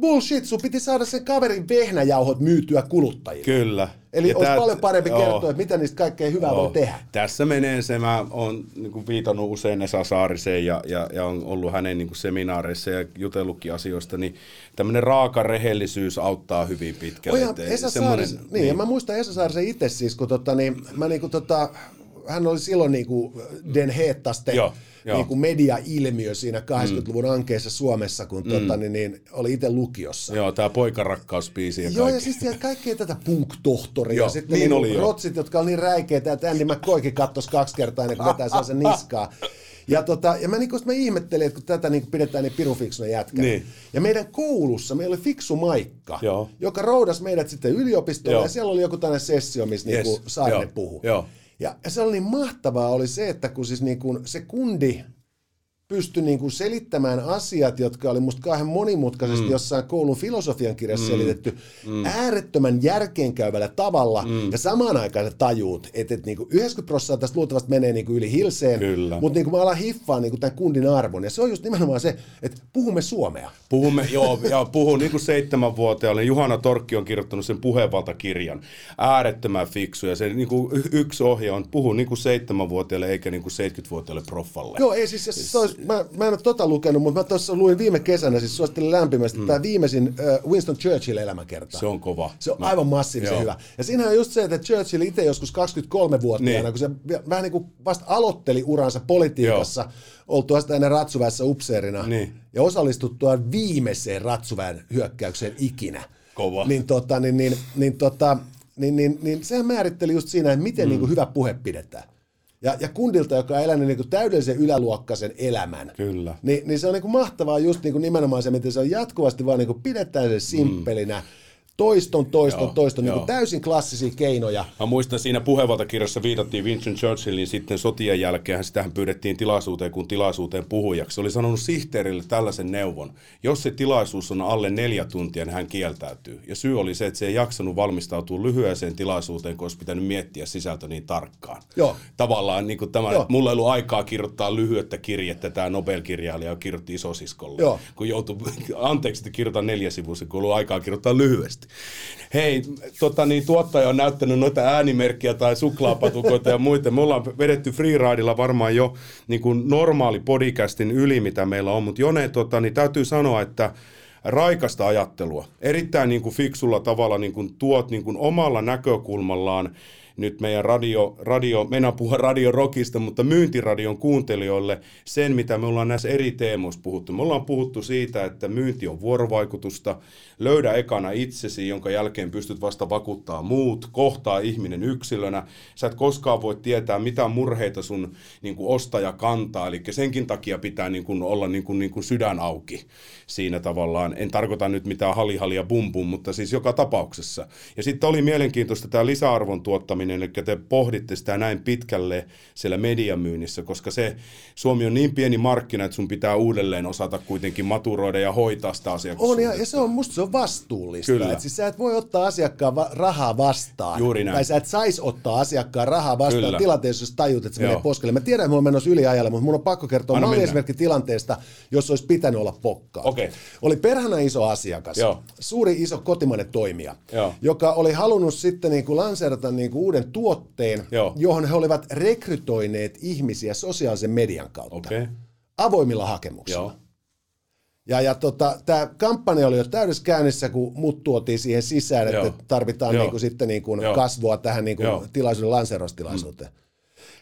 Bullshit, sun piti saada sen kaverin vehnäjauhot myytyä kuluttajille. Kyllä. Eli ja olisi tää, paljon parempi joo, kertoa, että mitä niistä kaikkea hyvää joo. voi tehdä. Tässä menee se, mä oon niin viitannut usein Esa Saariseen ja, ja, ja on ollut hänen niin seminaareissa ja jutellutkin asioista, niin tämmöinen raaka rehellisyys auttaa hyvin pitkälle. Oh, ja Esa Saaris, niin, niin, ja mä muistan Esa Saarisen itse siis, kun tota, niin, mä niin kuin, tota, hän oli silloin niin kuin Den Heettaste Joo, niin kuin media-ilmiö siinä 80-luvun mm. ankeessa Suomessa, kun mm. tota, niin, niin, oli itse lukiossa. Joo, tämä poikarakkausbiisi ja Joo, kaikki. ja siis siellä kaikkea tätä punk-tohtoria. Joo, sitten niin niin oli, rotsit, jotka oli niin räikeitä, että Andy McCoykin kattosi kaksi kertaa ennen kuin vetää sellaisen niskaa. Ja, tota, ja mä, niin mä ihmettelin, että kun tätä niin pidetään niin pirufiksuna jätkänä. Niin. Ja meidän koulussa meillä oli fiksu Maikka, Joo. joka roudas meidät sitten yliopistoon, Joo. ja siellä oli joku tällainen sessio, missä Yes. niin Saarinen puhui. Joo. Ja se oli mahtavaa oli se, että kun siis niin kuin se kundi pystyi niin kuin selittämään asiat, jotka oli musta kauhean monimutkaisesti mm. jossain koulun filosofian kirjassa mm. selitetty mm. äärettömän järkeenkäyvällä tavalla, mm. ja samaan aikaan sä tajuut, että, että niin kuin 90 prosenttia tästä luultavasti menee niin kuin yli hilseen, Kyllä. mutta niin kuin mä alan hiffaa niin kuin tämän kundin arvon, ja se on just nimenomaan se, että puhumme suomea. Puhumme, joo, ja puhun niin kuin seitsemänvuotiaalle. Juhana Torkki on kirjoittanut sen puheenvaltakirjan. Äärettömän fiksu. Ja se niin kuin yksi ohje on, puhu niin kuin seitsemänvuotiaalle eikä niin kuin 70-vuotiaalle proffalle. Joo, ei siis, siis se mä, mä en ole tota lukenut, mutta mä tuossa luin viime kesänä, siis suosittelen lämpimästi, mm. tämä viimeisin uh, Winston Churchill elämäkerta. Se on kova. Se on Mä- aivan massiivisen Joo. hyvä. Ja siinähän on just se, että Churchill itse joskus 23-vuotiaana, Niin. kun se vähän niin kuin vasta aloitteli uransa politiikassa, oltua sitä ennen ratsuväessä upseerina Niin. ja osallistuttua viimeiseen ratsuväen hyökkäykseen ikinä. Kova. Niin, tota, niin, niin, niin, tota, niin, niin, niin sehän määritteli just siinä, että miten mm. niin kuin hyvä puhe pidetään. Ja, ja kundilta, joka on elänyt niin kuin täydellisen yläluokkaisen elämän, Kyllä. niin, niin se on niin kuin mahtavaa just niin kuin nimenomaan se, miten se on jatkuvasti vaan niin kuin pidetään se simppelinä, toiston, toiston, Joo, toiston, niin joo. kuin täysin klassisia keinoja. Mä muistan siinä puheenvaltakirjassa viitattiin Winston Churchillin sitten sotien jälkeen, sitähän pyydettiin tilaisuuteen kun tilaisuuteen puhujaksi. Se oli sanonut sihteerille tällaisen neuvon. Jos se tilaisuus on alle neljä tuntia, niin hän kieltäytyy. Ja syy oli se, että se ei jaksanut valmistautua lyhyeseen tilaisuuteen, kun olisi pitänyt miettiä sisältö niin tarkkaan. Joo. Tavallaan niin kuin tämä, Joo. mulla ei ollut aikaa kirjoittaa lyhyettä kirjettä, tämä Nobel-kirjailija kirjoitti isosiskolle. Joo. Kun joutui, anteeksi, että kirjoitan neljä sivussa, kun ollut aikaa kirjoittaa lyhyesti. Hei, tota niin, tuottaja on näyttänyt noita äänimerkkiä tai suklaapatukoita ja muita. Me ollaan vedetty freeridella varmaan jo niin kuin normaali podcastin yli, mitä meillä on, mutta Jone, tota, niin täytyy sanoa, että raikasta ajattelua. Erittäin niin kuin fiksulla tavalla niin kuin tuot niin kuin omalla näkökulmallaan nyt meidän radio, radio mennään puhua radio rockista, mutta myyntiradion kuuntelijoille sen, mitä me ollaan näissä eri teemoissa puhuttu. Me ollaan puhuttu siitä, että myynti on vuorovaikutusta, löydä ekana itsesi, jonka jälkeen pystyt vasta vakuuttaa muut, kohtaa ihminen yksilönä. Sä et koskaan voi tietää, mitä murheita sun niin kuin ostaja kantaa, eli senkin takia pitää niin kuin olla niin kuin, niin kuin sydän auki siinä tavallaan. En tarkoita nyt mitään halihalia bum bum, mutta siis joka tapauksessa. Ja sitten oli mielenkiintoista tämä lisäarvon tuottaminen, eli te pohditte sitä näin pitkälle siellä mediamyynnissä, koska se Suomi on niin pieni markkina, että sun pitää uudelleen osata kuitenkin maturoida ja hoitaa sitä On, asiakassuhdetta. ja, ja se on, musta se on vastuullista. Kyllä. Et siis sä et voi ottaa asiakkaan va- rahaa vastaan. Juuri näin. Tai sä et sais ottaa asiakkaan rahaa vastaan Kyllä. tilanteessa, jos tajut, että se Joo. menee poskelle. Mä tiedän, että mulla on menossa yliajalle, mutta mun on pakko kertoa malliesimerkki tilanteesta, jos olisi pitänyt olla pokkaa. Okei. Oli perhana iso asiakas, Joo. suuri iso kotimainen toimija, Joo. joka oli halunnut sitten niin kuin lanseerata niin kuin uuden tuotteen, Joo. johon he olivat rekrytoineet ihmisiä sosiaalisen median kautta. Okay. Avoimilla hakemuksilla. Joo. Ja, ja tota, tämä kampanja oli jo täydessä käynnissä, kun mut tuotiin siihen sisään, että Joo. tarvitaan Joo. niinku sitten niinku Joo. kasvua tähän niinku Joo. tilaisuuden lanseeraustilaisuuteen. Mm.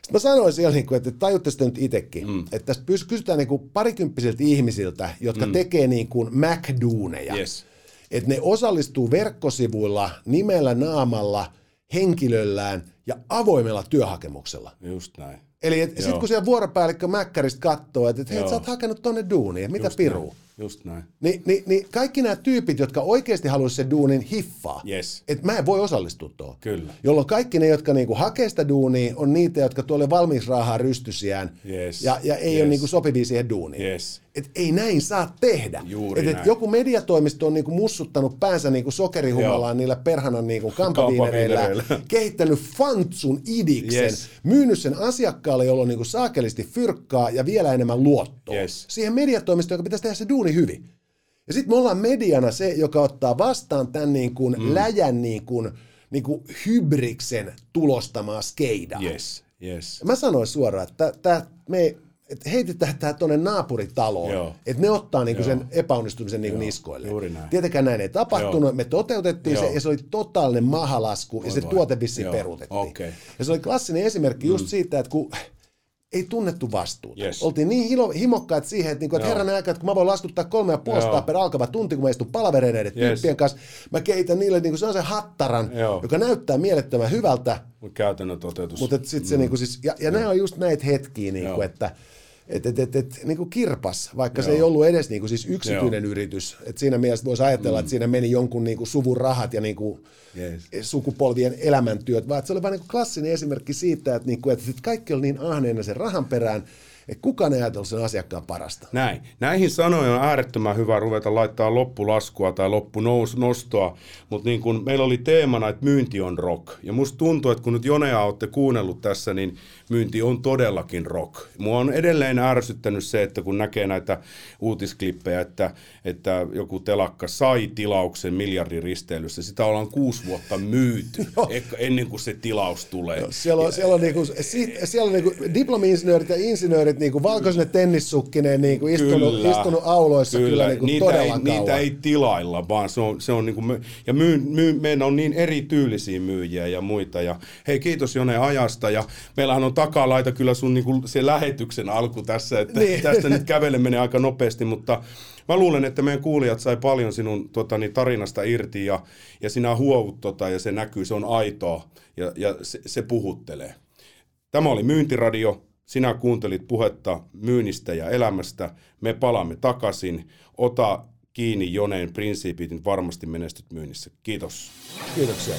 Sitten mä sanoin siellä, niinku, että tajutte sitä nyt itsekin, mm. että tässä kysytään niinku parikymppisiltä ihmisiltä, jotka mm. tekee niinku McDooneja. Yes. Että ne osallistuu verkkosivuilla, nimellä, naamalla, henkilöllään ja avoimella työhakemuksella. Just näin. Eli et, sit Joo. kun siellä vuoropäällikkö Mäkkäristä katsoo, että et, hei, Joo. sä oot hakenut tonne duuniin, mitä Just piruu? Näin. Just näin. Niin, niin, niin kaikki nämä tyypit, jotka oikeasti haluaisivat sen duunin hiffaa, Yes. että mä en voi osallistua tuohon. Kyllä. Jolloin kaikki ne, jotka niinku hakee sitä duunia, on niitä, jotka tuolle valmiiksi raahaa rystysiään Yes. ja, ja ei Yes. ole niinku sopivia siihen duuniin. Yes. Et ei näin saa tehdä. Juuri et, et näin. joku mediatoimisto on niinku mussuttanut päänsä niinku sokerihumalaan niillä perhanan niinku kampaviinereillä, kehittänyt fantsun idiksen, Yes. myynyt sen asiakkaalle, jolla on niinku saakelisti fyrkkaa ja vielä enemmän luottoa. Yes. Siihen mediatoimistoon, joka pitäisi tehdä se duuni hyvin. Ja sitten me ollaan mediana se, joka ottaa vastaan tämän niin kuin mm. läjän niin kuin, niin kuin hybriksen tulostamaa skeidaa. Yes. Yes. Mä sanoin suoraan, että tää, me, että heitetään tämä tuonne naapuritaloon, että ne ottaa niinku Joo. sen epäonnistumisen niinku niskoille. juuri näin. Tietenkään näin ei tapahtunut, Joo. me toteutettiin se Joo. ja se oli totaalinen mahalasku ja se vai. tuote vissiin peruutettiin. Okei. Ja se oli klassinen esimerkki just siitä, että kun ei tunnettu vastuuta. Yes. Oltiin niin hilo, himokkaat siihen, että, niinku, että herran aika, että kun mä voin laskuttaa kolme ja sataa per alkava tunti, kun mä istun palavereiden Yes. tyyppien kanssa, mä keitän niille niinku sellaisen hattaran, Joo. joka näyttää mielettömän hyvältä, Mut käytännön toteutus. mutta sitten se niinku siis, ja, ja nämä on just näitä hetkiä, niinku, että et, et, et, et, niinku kirpas, vaikka se Joo. ei ollut edes niinku siis yksityinen yritys. Et siinä mielessä voisi ajatella, että siinä meni jonkun niinku suvun rahat ja niinku Yes. sukupolvien elämäntyöt, vaan että se oli vain niinku klassinen esimerkki siitä, että, niinku, että sit kaikki oli niin ahneena sen rahan perään, että kukaan ei ajatellut sen asiakkaan parasta. Näin. Näihin sanoihin on äärettömän hyvä ruveta laittaa loppulaskua tai loppunostoa, mutta niin kun meillä oli teemana, että myynti on rock. Ja musta tuntuu, että kun nyt Jonea olette kuunnellut tässä, niin myynti on todellakin rock. Mua on edelleen ärsyttänyt se, että kun näkee näitä uutisklippejä, että, että joku telakka sai tilauksen miljardin risteilyssä, sitä ollaan kuusi vuotta myyty ennen kuin se tilaus tulee. Siellä on, siellä on, niinku, si, siellä on niinku diplomi-insinöörit ja insinöörit niinku valkoisine tennissukkineen niinku istunut, istunut auloissa kyllä, kyllä niinku niitä, todella ei, kauan. niitä ei tilailla, vaan se on, se on niinku, ja myy, myy, meillä on niin erityylisiä myyjiä ja muita. Ja hei, kiitos Jone ajasta. Ja meillähän on takalaita kyllä sun niinku, se lähetyksen alku tässä, että Niin. niin. tästä nyt kävele menee aika nopeasti, mutta mä luulen, että meidän kuulijat sai paljon sinun tota, niin, tarinasta irti ja, ja sinä huovut tota, ja se näkyy, se on aitoa ja, ja se, se puhuttelee. Tämä oli Myyntiradio. Sinä kuuntelit puhetta myynnistä ja elämästä. Me palaamme takaisin. Ota kiinni Joneen prinsiipit, niin varmasti menestyt myynnissä. Kiitos. Kiitoksia.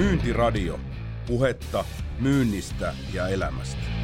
Myyntiradio. Puhetta myynnistä ja elämästä.